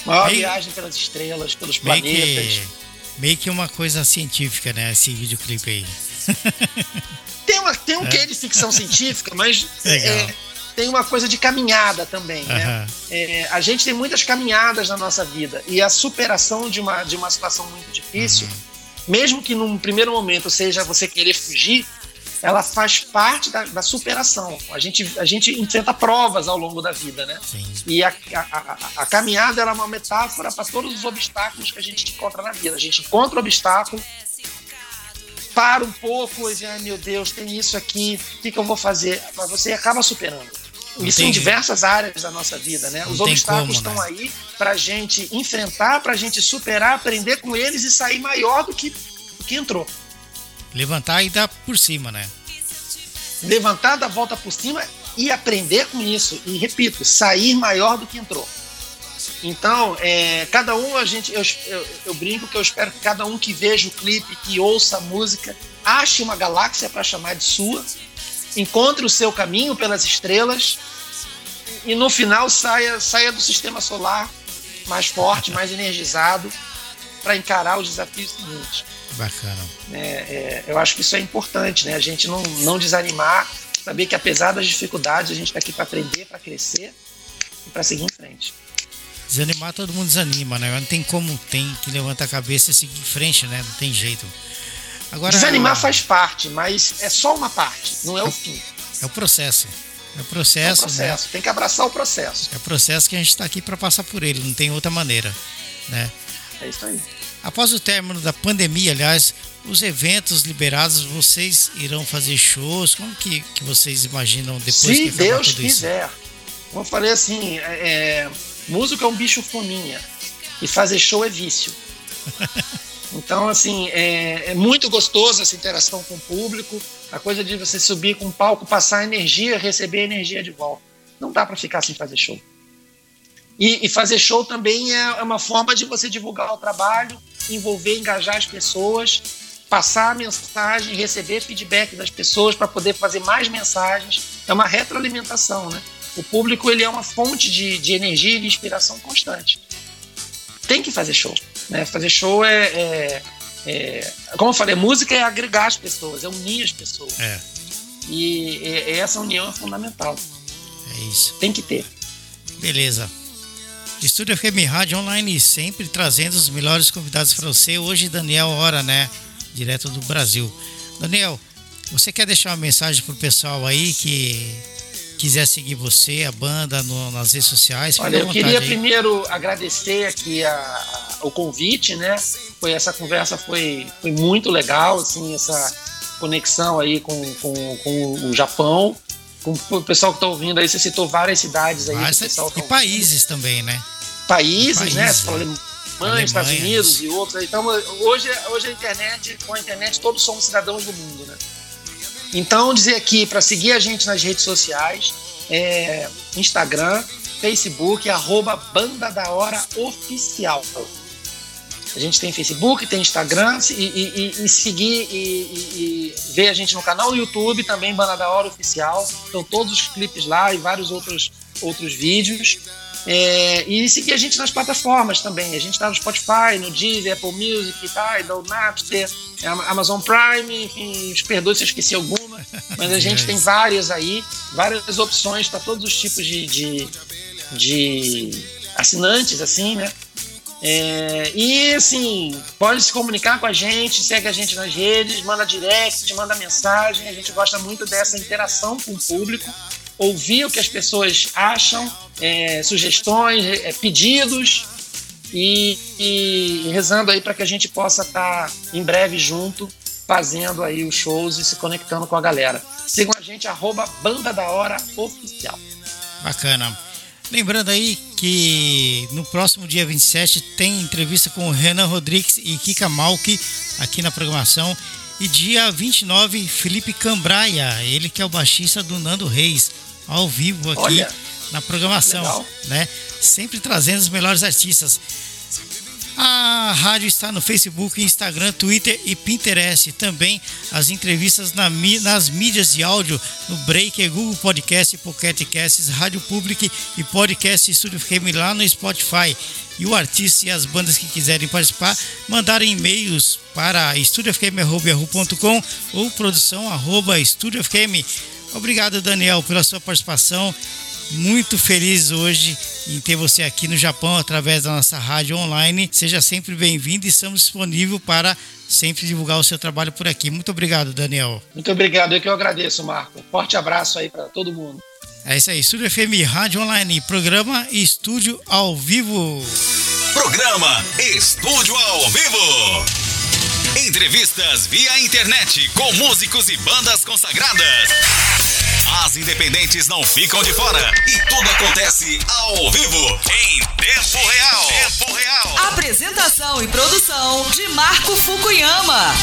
Maior meio, viagem pelas estrelas, pelos meio planetas. Que, meio que uma coisa científica, né? Esse videoclipe aí. [LAUGHS] tem, uma, tem um é? quê de ficção científica, mas é, tem uma coisa de caminhada também, né? É, a gente tem muitas caminhadas na nossa vida e a superação de uma, de uma situação muito difícil. Uhum mesmo que num primeiro momento seja você querer fugir, ela faz parte da, da, superação. A gente, a gente enfrenta provas ao longo da vida, né? Sim. E a, a, a, a caminhada é uma metáfora para todos os obstáculos que a gente encontra na vida. A gente encontra o obstáculo, para um pouco e diz, ai meu Deus, tem isso aqui, o que, que eu vou fazer? Mas você acaba superando. Isso em diversas áreas da nossa vida, né? Os obstáculos como, né? estão aí para a gente enfrentar, para a gente superar, aprender com eles e sair maior do que, do que entrou. Levantar e dar por cima, né? Levantar, dar volta por cima e aprender com isso. E repito, sair maior do que entrou. Então, é, cada um, a gente, eu, eu, eu, brinco que eu espero que cada um que veja o clipe, que ouça a música, ache uma galáxia para chamar de sua encontre o seu caminho pelas estrelas e no final saia, saia do sistema solar mais forte, mais energizado para encarar os desafios seguintes. Bacana. É, é, eu acho que isso é importante, né? A gente não, não desanimar, saber que apesar das dificuldades, a gente está aqui para aprender, para crescer e para seguir em frente. Desanimar todo mundo desanima, né? Não tem como, tem que levantar a cabeça e seguir em frente, né? Não tem jeito. Agora, Desanimar faz parte, mas é só uma parte, não é o fim. É o processo. É o processo. É o processo. Né? Tem que abraçar o processo. É o processo que a gente está aqui para passar por ele, não tem outra maneira. Né? É isso aí. Após o término da pandemia, aliás, os eventos liberados, vocês irão fazer shows? Como que, que vocês imaginam depois Se que Deus tudo quiser. Isso? Como eu falei assim, é, é, música é um bicho fominha e fazer show é vício. [LAUGHS] Então, assim, é, é, muito gostoso essa interação com o público, a coisa de você subir com o palco, passar energia, receber energia de volta. Não dá para ficar sem fazer show. E, e, fazer show também é, é uma forma de você divulgar o trabalho, envolver, engajar as pessoas, passar a mensagem, receber feedback das pessoas para poder fazer mais mensagens. É uma retroalimentação, né? O público ele é uma fonte de, de energia e de inspiração constante. Tem que fazer show. Né? Fazer show é, é, é, Como eu falei, música é agregar as pessoas, é unir as pessoas. É. E, e essa união é fundamental. É isso. Tem que ter. Beleza. Estúdio FM Rádio Online sempre trazendo os melhores convidados para você. Hoje, Daniel Hora, né? Direto do Brasil. Daniel, você quer deixar uma mensagem pro pessoal aí que quiser seguir você, a banda, no, nas redes sociais? Olha, eu queria aí. primeiro agradecer aqui a, a, o convite, né? Foi, essa conversa foi, foi muito legal, assim, essa conexão aí com, com, com o Japão com o pessoal que está ouvindo aí, você citou várias cidades aí. Várias, pessoal tá e países também, né? Países, países né? Você falou Alemanha, Alemanha, Estados Unidos e outros. Então, hoje, hoje a internet, com a internet, todos somos cidadãos do mundo, né? Então, dizer aqui para seguir a gente nas redes sociais, é, Instagram, Facebook, arroba Banda da Hora Oficial. A gente tem Facebook, tem Instagram e, e, e seguir e, e, ver a gente no canal do YouTube, também Banda da Hora Oficial. Estão todos os clipes lá e vários outros, outros vídeos. É, e seguir a gente nas plataformas também. A gente está no Spotify, no Deezer, Apple Music, Tidal, Napster, Amazon Prime, enfim, os perdoe se eu esqueci alguma, mas a gente [LAUGHS] tem várias aí, várias opções para todos os tipos de, de, de assinantes, assim, né? É, e assim, pode se comunicar com a gente, segue a gente nas redes, manda direct, manda mensagem. A gente gosta muito dessa interação com o público, ouvir o que as pessoas acham, é, sugestões, é, pedidos e, e, rezando aí para que a gente possa estar tá em breve junto, fazendo aí os shows e se conectando com a galera. Sigam a gente, arroba Banda da Hora Oficial. Bacana. Lembrando aí que no próximo dia 27 tem entrevista com Renan Rodrigues e Kika Malki aqui na programação. E dia 29, Felipe Cambraia, ele que é o baixista do Nando Reis, ao vivo aqui Olha, na programação, legal. né? Sempre trazendo os melhores artistas. A rádio está no Facebook, Instagram, Twitter e Pinterest. Também as entrevistas na, nas mídias de áudio no Breaker, Google Podcast, Pocket Casts, Rádio Public e Podcast Studio FM lá no Spotify. E o artista e as bandas que quiserem participar, mandarem e-mails para estudiofm.com ou produção.estudiofm. Obrigado, Daniel, pela sua participação muito feliz hoje em ter você aqui no Japão através da nossa rádio online. Seja sempre bem-vindo e estamos disponíveis para sempre divulgar o seu trabalho por aqui. Muito obrigado, Daniel. Muito obrigado, eu que eu agradeço, Marco. Forte abraço aí para todo mundo. É isso aí, Estúdio FM Rádio Online, programa Estúdio ao Vivo. Programa Estúdio ao Vivo. Entrevistas via internet com músicos e bandas consagradas. As independentes não ficam de fora e tudo acontece ao vivo, em tempo real. Tempo real. Apresentação e produção de Marco Fukuyama.